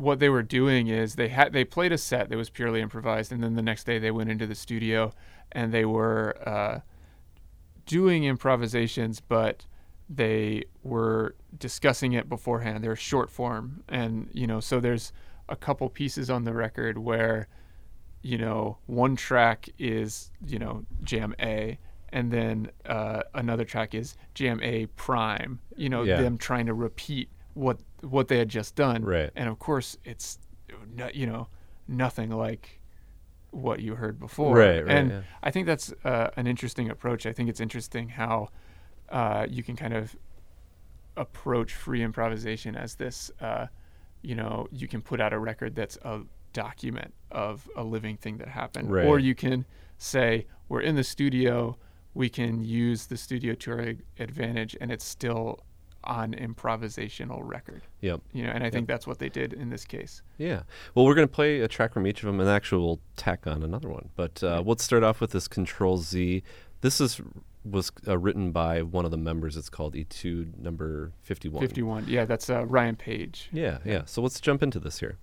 what they were doing is they had they played a set that was purely improvised, and then the next day they went into the studio and they were uh, doing improvisations, but they were discussing it beforehand. They're short form, and you know, so there's a couple pieces on the record where you know one track is you know jam A, and then uh, another track is jam A prime. You know,
Yeah.
them trying to repeat what what they had just done,
Right.
and of course it's you know nothing like what you heard before
Right, right,
and
yeah.
i think that's uh, an interesting approach i think it's interesting how uh, you can kind of approach free improvisation as this uh, you know you can put out a record that's a document of a living thing that happened
Right.
or you can say we're in the studio we can use the studio to our advantage and it's still on improvisational record
Yep.
you know and i think that's what they did in this case
Yeah. Well, we're going to play a track from each of them, and actually we'll tack on another one. But uh, let's start off with this Control Z. This is was uh, written by one of the members. It's called Etude Number Fifty One.
51 yeah that's uh, ryan page
Yeah, yeah. So let's jump into this here.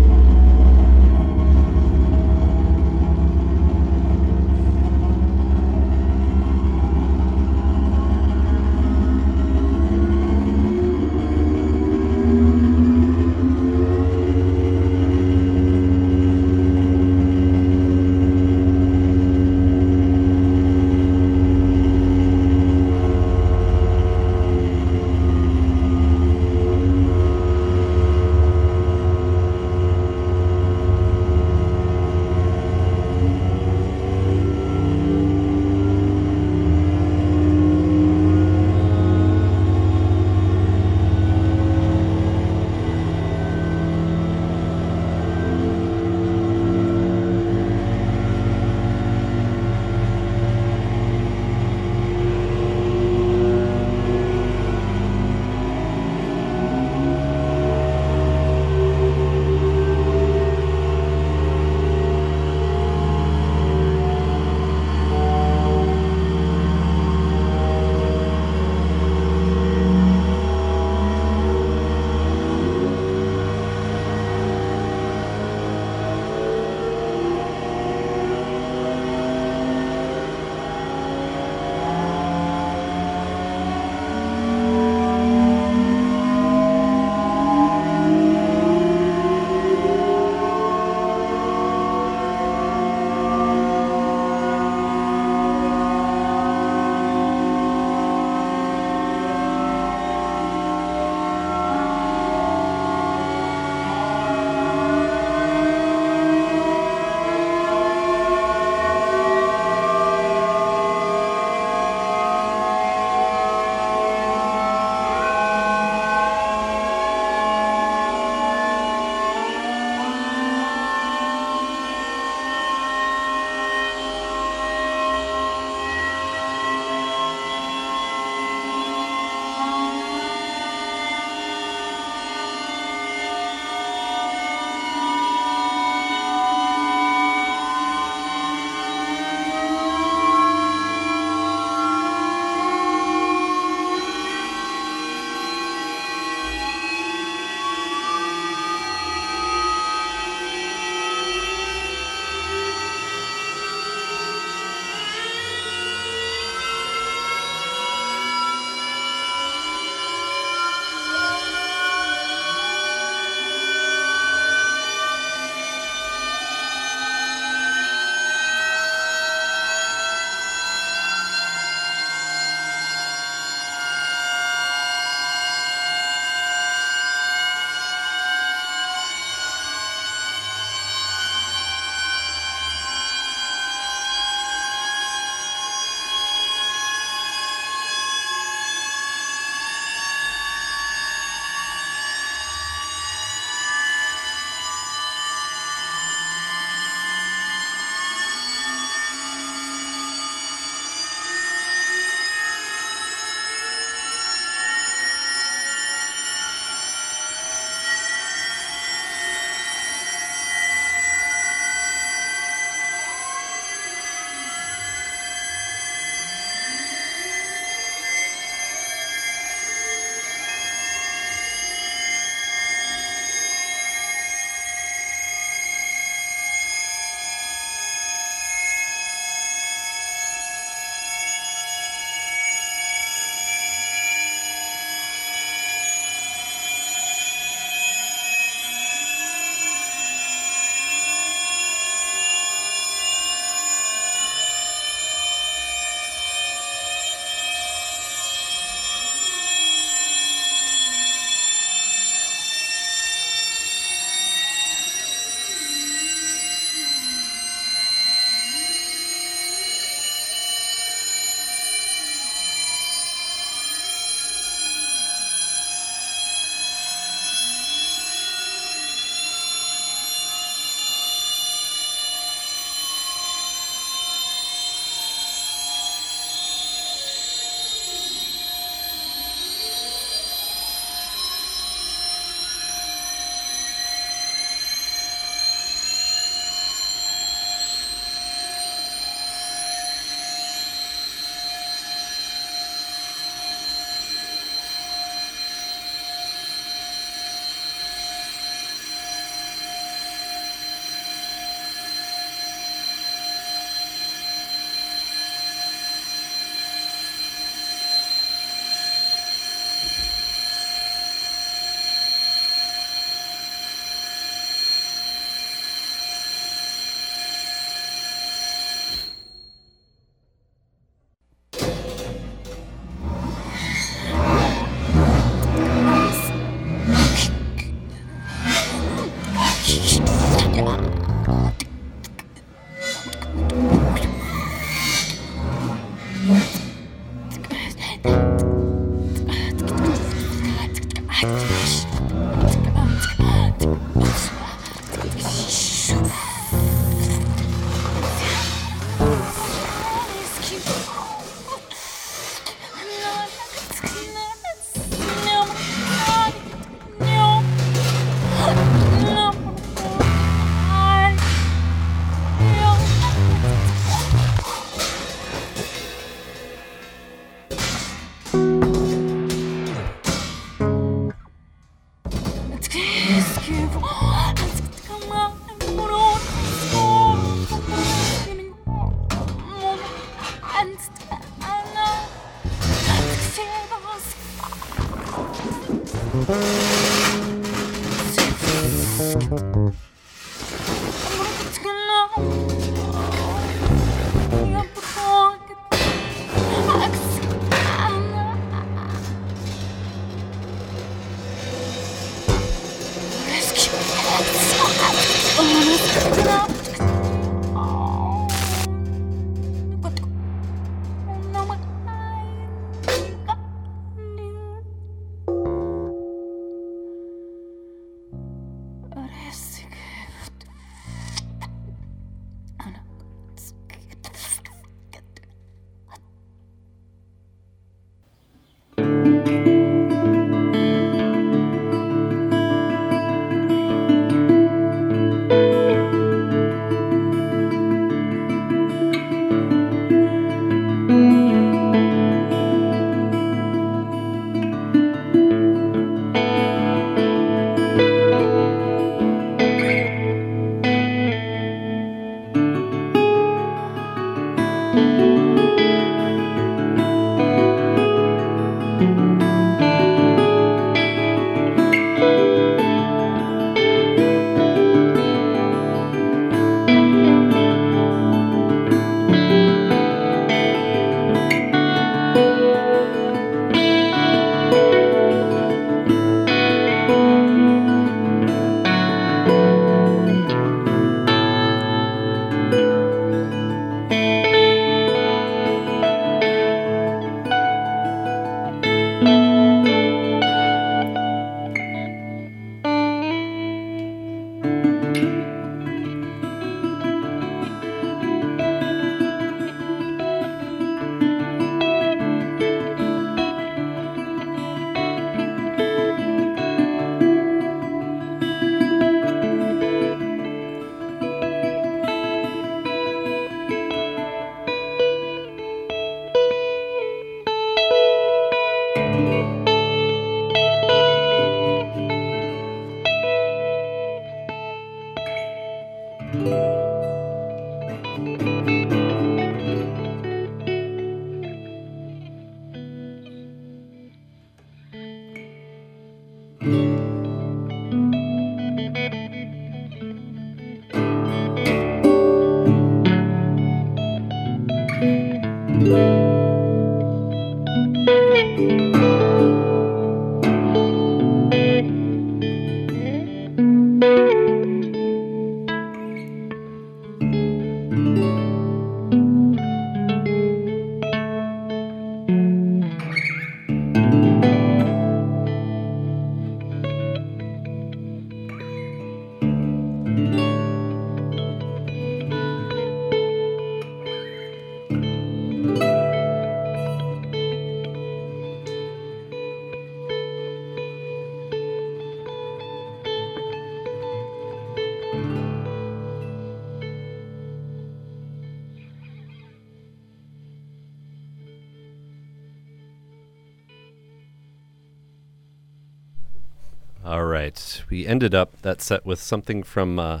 Right. We ended up that set with something from uh,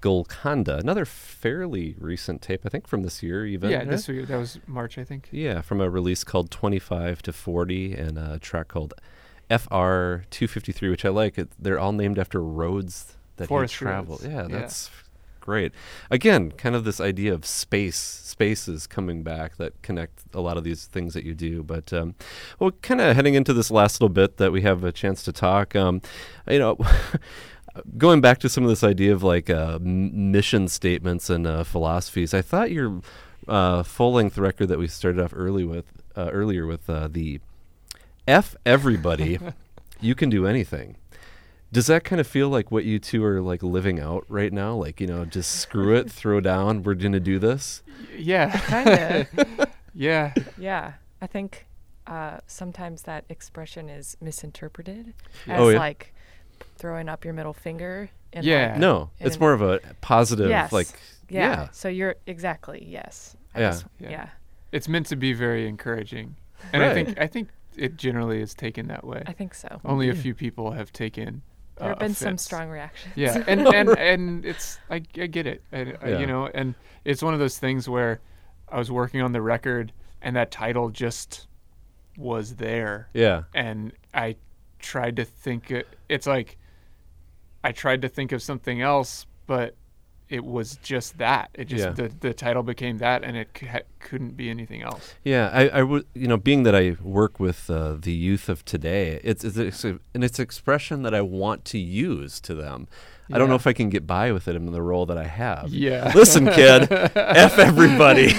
Golconda, another fairly recent tape, I think from this year even.
yeah,
right?
this year that was March, I think.
Yeah, from a release called 25 to 40 and a track called FR 253, which I like. It, they're all named after roads that
Forest
he traveled.
roads.
Yeah,
Yeah.
that's great. Again, kind of this idea of space, spaces coming back that connect a lot of these things that you do. But, um, well, kind of heading into this last little bit that we have a chance to talk, um, you know. going back to some of this idea of like uh, mission statements and uh, philosophies, I thought your uh, full length record that we started off early with uh, earlier with uh, the F everybody, you can do anything. Does that kind of feel like what you two are like living out right now? Like you know, just screw it, throw down. We're gonna do this.
Yeah.
Kinda.
yeah.
yeah. I think uh, sometimes that expression is misinterpreted
Yeah.
as
Oh, yeah?
like throwing up your middle finger. And
Yeah.
like-
No, it's
And-
more of a positive,
Yes.
like
yeah.
yeah.
So you're exactly yes. I
Yeah.
just-
Yeah.
yeah.
It's meant to be very encouraging. And I think I think it generally is taken that way.
I think so.
Only a few people have taken
There
uh,
have been some strong reactions.
Yeah, and and and it's I, I get it, I, I-
Yeah.
you know, and it's one of those things where I was working on the record and that title just was there,
yeah,
and I tried to think it, it's like I tried to think of something else, but it was just that. It just
Yeah.
the the title became that, and it c- couldn't be anything else.
Yeah, I, I would, you know, being that I work with uh, the youth of today, it's it's, a, and it's expression that I want to use to them. I don't know if I can get by with it in the role that I have.
Yeah.
Listen, kid, f everybody.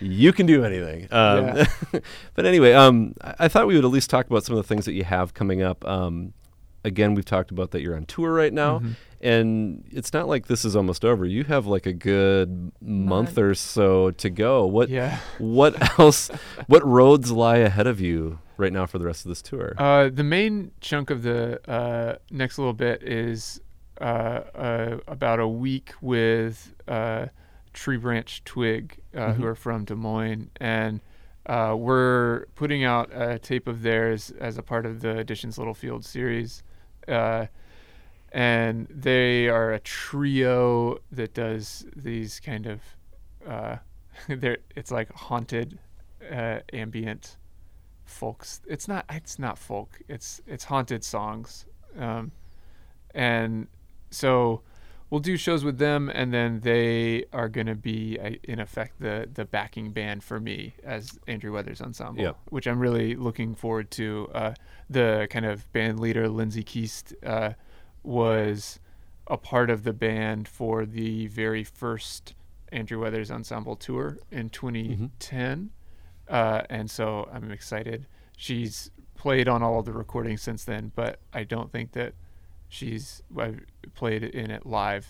You can do anything. Um,
Yeah.
but anyway, um, I, I thought we would at least talk about some of the things that you have coming up. Um, again, we've talked about that you're on tour right now,
Mm-hmm.
And it's not like this is almost over. You have like a good month
Month.
or so to go. What
Yeah.
what else? what roads lie ahead of you right now for the rest of this tour?
Uh, the main chunk of the uh, next little bit is uh, uh, about a week with uh, Tree Branch Twig, uh, who are from Des Moines, and uh, we're putting out a tape of theirs as a part of the Editions Littlefield series. And they are a trio that does these kind of uh, they're it's like haunted uh, ambient folks. It's not it's not folk. It's it's haunted songs. Um, and so we'll do shows with them and then they are going to be uh, in effect the the backing band for me as andrew weathers ensemble
Yep.
which i'm really looking forward to. Uh, the kind of band leader lindsay keast uh, was a part of the band for the very first andrew weathers ensemble tour in 2010 uh, and so I'm excited. She's played on all of the recordings since then, but I don't think that she's I've played in it live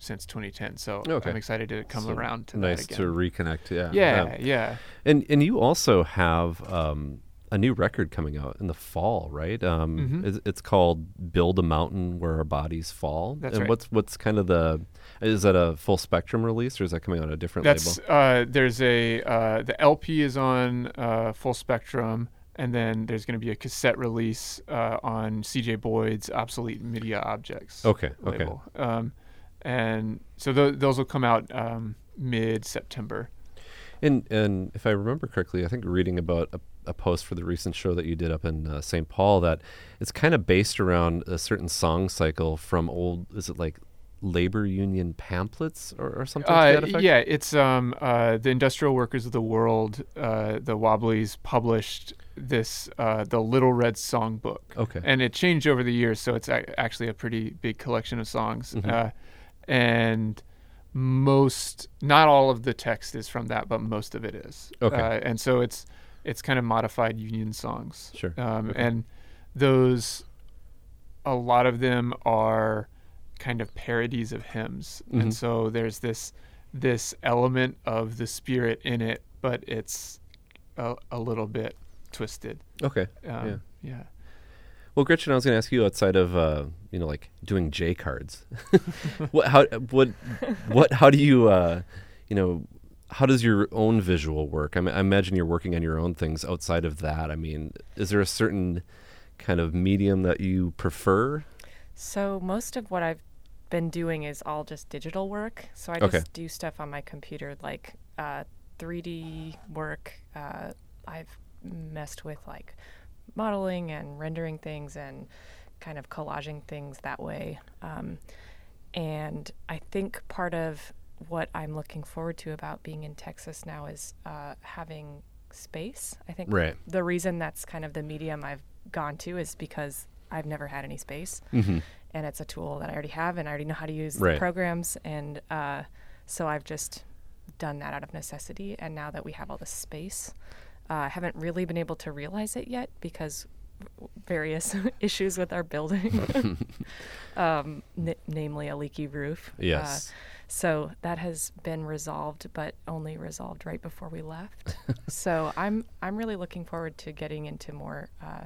since 2010. So
Okay.
I'm excited to come
So
around to
nice
that
to reconnect. Yeah.
yeah,
Um,
yeah.
and and you also have um, a new record coming out in the fall, right? Um,
Mhm.
it's, it's called "Build a Mountain Where Our Bodies Fall."
That's
and
right.
what's what's kind of the is that a full spectrum release or is that coming out on a different
That's
label?
uh, there's a uh, the LP is on uh, Full Spectrum, and then there's going to be a cassette release uh, on CJ Boyd's Obsolete Media Objects.
Okay, okay.
Um, and so th- those will come out um, mid September.
And and if I remember correctly, I think reading about a, a post for the recent show that you did up in uh, St. Paul that it's kind of based around a certain song cycle from old. Is it like labor union pamphlets or, or something to
Uh,
that effect?
yeah, it's um, uh, the Industrial Workers of the World, uh, the Wobblies published this uh, the Little Red Songbook.
Okay.
and it changed over the years, so it's a- actually a pretty big collection of songs.
Mhm.
Uh, and most, not all of the text is from that, but most of it is.
Okay.
Uh, and so it's it's kind of modified Union songs.
Sure.
Um,
Okay.
And those, a lot of them are kind of parodies of hymns,
Mhm.
and so there's this this element of the spirit in it, but it's a, a little bit twisted.
Okay.
Um,
Yeah.
yeah.
Well, Gretchen, I was going to ask you outside of uh, you know like doing J cards. what how what what how do you uh, you know how does your own visual work? I imagine you're working on your own things outside of that. I mean, is there a certain kind of medium that you prefer?
So most of what I've been doing is all just digital work. So I
Okay.
just do stuff on my computer, like uh, 3D work. Uh, I've messed with like modeling and rendering things and kind of collaging things that way. Um, and I think part of what I'm looking forward to about being in Texas now is uh, having space. I think
Right.
the reason that's kind of the medium I've gone to is because I've never had any space,
hmm
and it's a tool that I already have, and I already know how to use
Right.
the programs, and uh, so I've just done that out of necessity. And now that we have all this space, uh, I haven't really been able to realize it yet because various issues with our building, um, n- namely a leaky roof. Uh,
Yes.
So that has been resolved, but only resolved right before we left. so I'm I'm really looking forward to getting into more uh,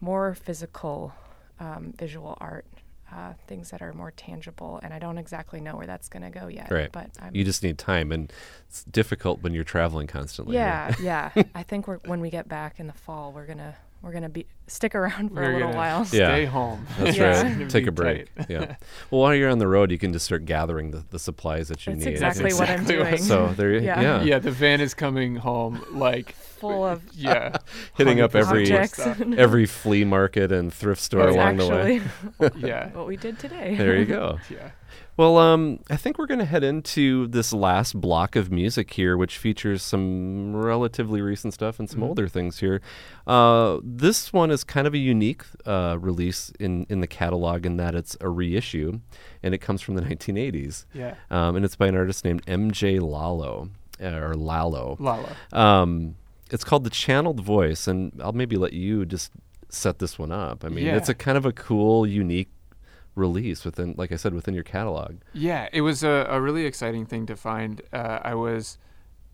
more physical um, visual art, uh, things that are more tangible. And I don't exactly know where that's going to go yet.
Right.
But I'm,
You just need time, and it's difficult when you're traveling constantly.
yeah, yeah. I think we're, when we get back in the fall, we're gonna we're gonna be stick around for
We're
a little
gonna
while.
Yeah.
Stay home.
That's
Yeah.
Right. Take a break. yeah. Well, while you're on the road, you can just start gathering the, the supplies that you
That's
need.
exactly what I'm doing.
So there, you
Yeah.
yeah,
Yeah, the van is coming home like
Full of
yeah,
hitting up every every flea market and thrift store
That's
along the way.
Yeah,
what we did today.
There you go.
yeah.
Well, um, I think we're going to head into this last block of music here, which features some relatively recent stuff and some
Mhm.
older things here. Uh, this one is kind of a unique uh, release in, in the catalog in that it's a reissue, and it comes from the 1980s.
Yeah,
Um, and it's by an artist named M.J. Lallo, uh, or Lallo.
Lala.
Um, it's called The Channeled Voice, and I'll maybe let you just set this one up. I mean, it's a kind of a cool, unique release within, like I said, within your catalog.
Yeah, it was a, a really exciting thing to find. Uh, I was,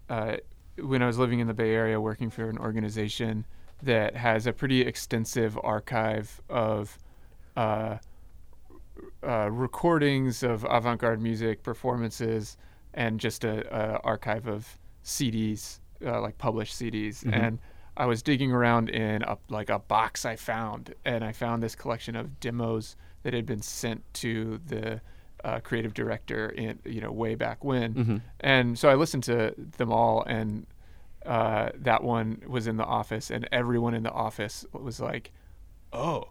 uh, when I was living in the Bay Area, working for an organization that has a pretty extensive archive of uh, uh, recordings of avant-garde music performances and just a, a archive of CDs, uh, like published CDs.
Mhm.
And I was digging around in a, like a box I found, and I found this collection of demos that had been sent to the uh, creative director in you know way back when.
Mm-hmm.
And so I listened to them all, and uh, that one was in the office, and everyone in the office was like, "Oh,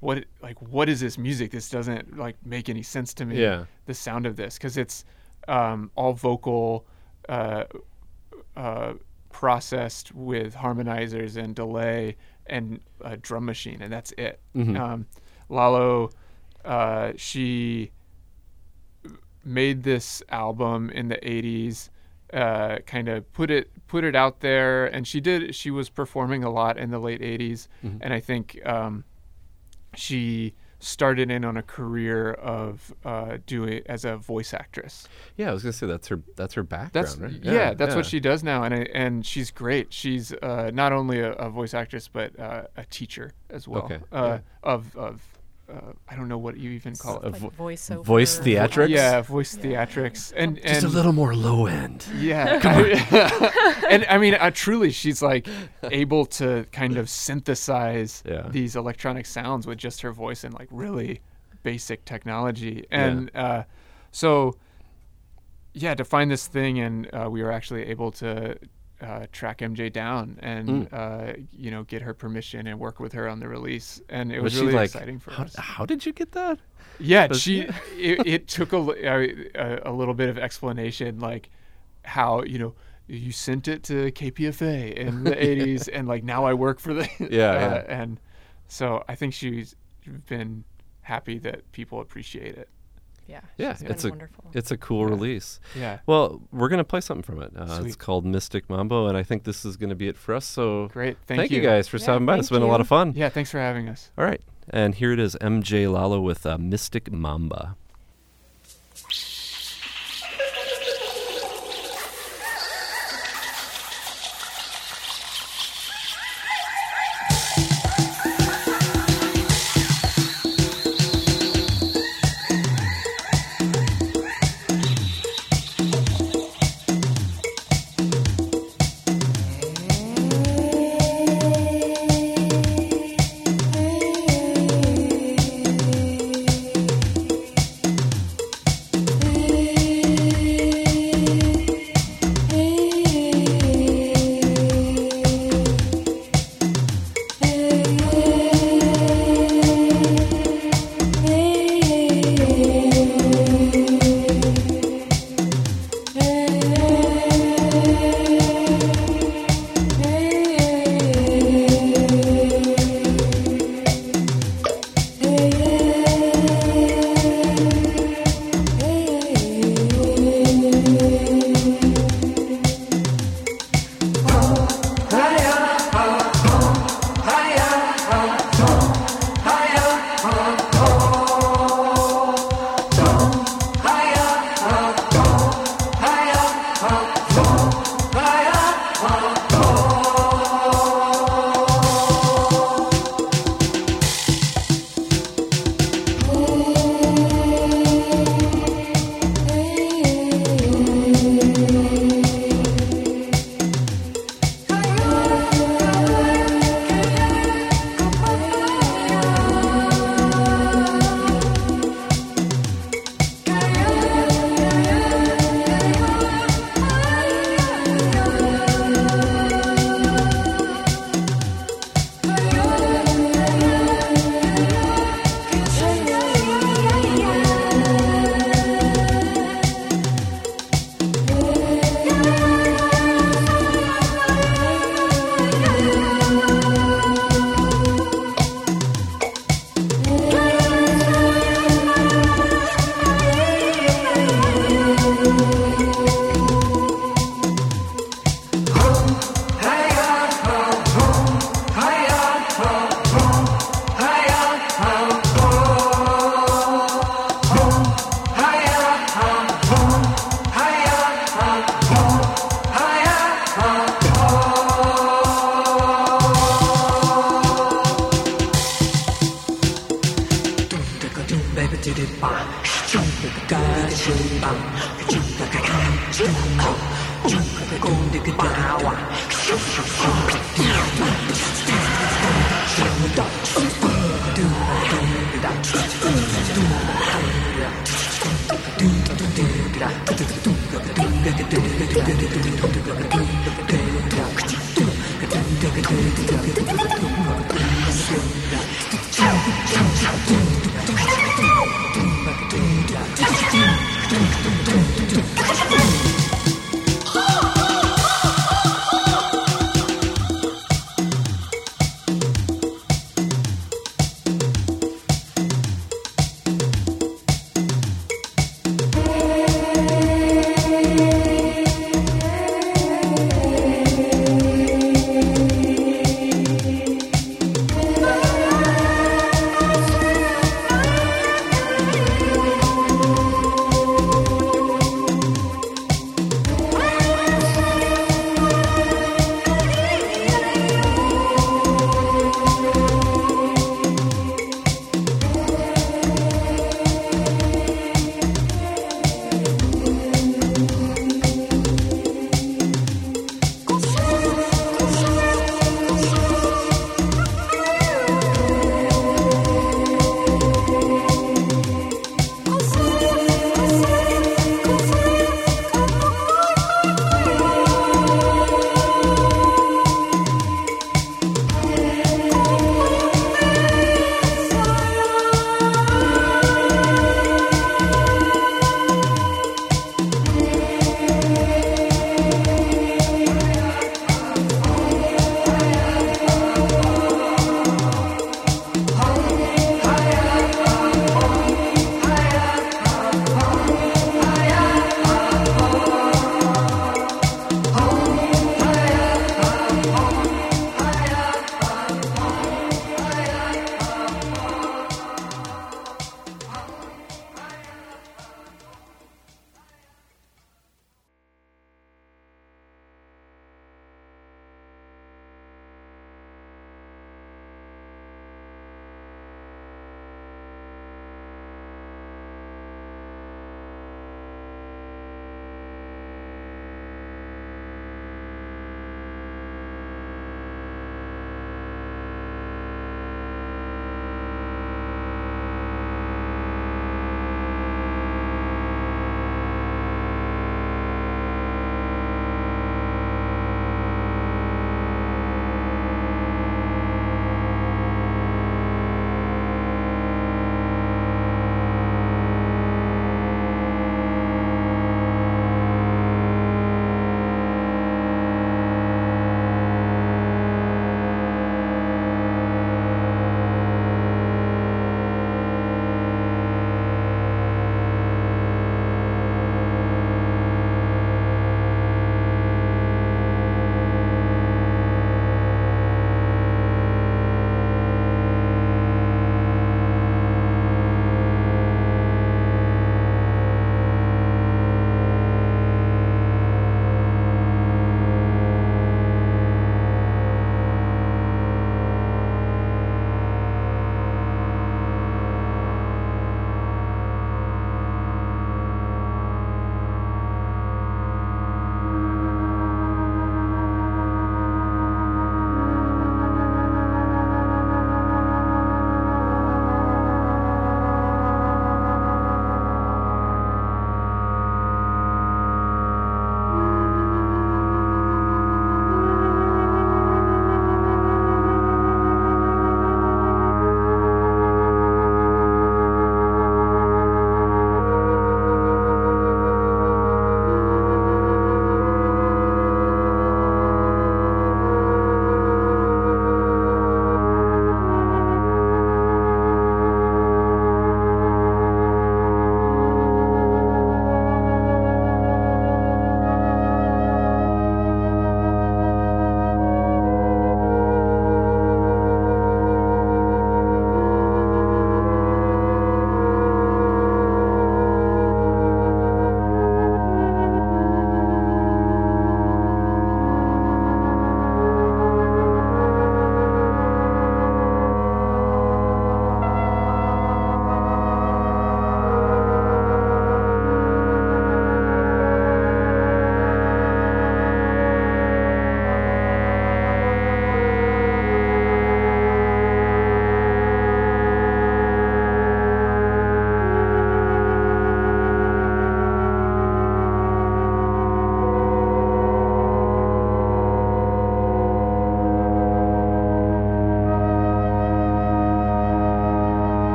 what? Like, what is this music? This doesn't like make any sense to me.
Yeah.
The sound of this, because it's um, all vocal, uh, uh, processed with harmonizers and delay and a drum machine, and that's it.
Mhm.
Um, Lalo, uh, she made this album in the 80s uh, kind of put it put it out there and she did she was performing a lot in the late 80s
Mhm.
and i think um, she started in on a career of uh, doing as a voice actress
Yeah, I was gonna say that's her. That's her background,
that's
right?
yeah, that's what she does now and I, and she's great she's uh, not only a, a voice actress but uh, a teacher as well
Okay,
uh, of of uh, i don't know what you even call it
A
like
vo-
voiceover.
voice theatrics?
yeah voice
Yeah.
theatrics and
Just a little more low end.
Yeah. and I mean, uh, truly, she's like able to kind of synthesize
Yeah.
these electronic sounds with just her voice and like really basic technology. And uh, so, yeah, to find this thing, and uh, we were actually able to. Uh, track MJ down and
Mm.
uh, you know get her permission and work with her on the release, and it
Was
was, really
like,
exciting for
how,
us.
how did you get that?
Yeah,
Was-
she. it, it took a, a a- little bit of explanation, like how you know you sent it to KPFA in the '80s, and like now I work for the
Yeah,
uh,
yeah.
and so I think she's been happy that people appreciate it.
Yeah.
Yeah,
she's been
it's a
wonderful.
it's a cool
Yeah.
release.
Yeah,
Well, we're gonna play something from it. Uh, it's called Mystic Mambo, and I think this is gonna be it for us. So
great. Thank,
thank, you. guys for
Yeah,
stopping by. It's been a lot of fun.
Yeah, thanks for having us.
All right, and here it is, MJ Lallo with uh, Mystic
Mambo.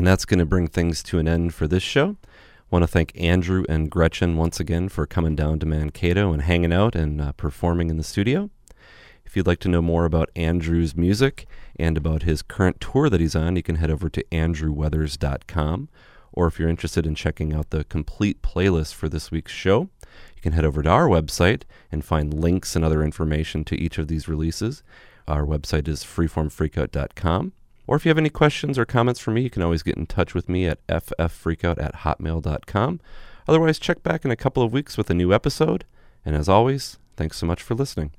And that's going to bring things to an end for this show. I want to thank Andrew and Gretchen once again for coming down to Mankato and hanging out and uh, performing in the studio. If you'd like to know more about Andrew's music and about his current tour that he's on, you can head over to andrewweathers.com. Or if you're interested in checking out the complete playlist for this week's show, you can head over to our website and find links and other information to each of these releases. Our website is freeformfreakout.com. Or if you have any questions or comments for me, you can always get in touch with me at fffreakout at hotmail.com. Otherwise, check back in a couple of weeks with a new episode. And as always, thanks so much for listening.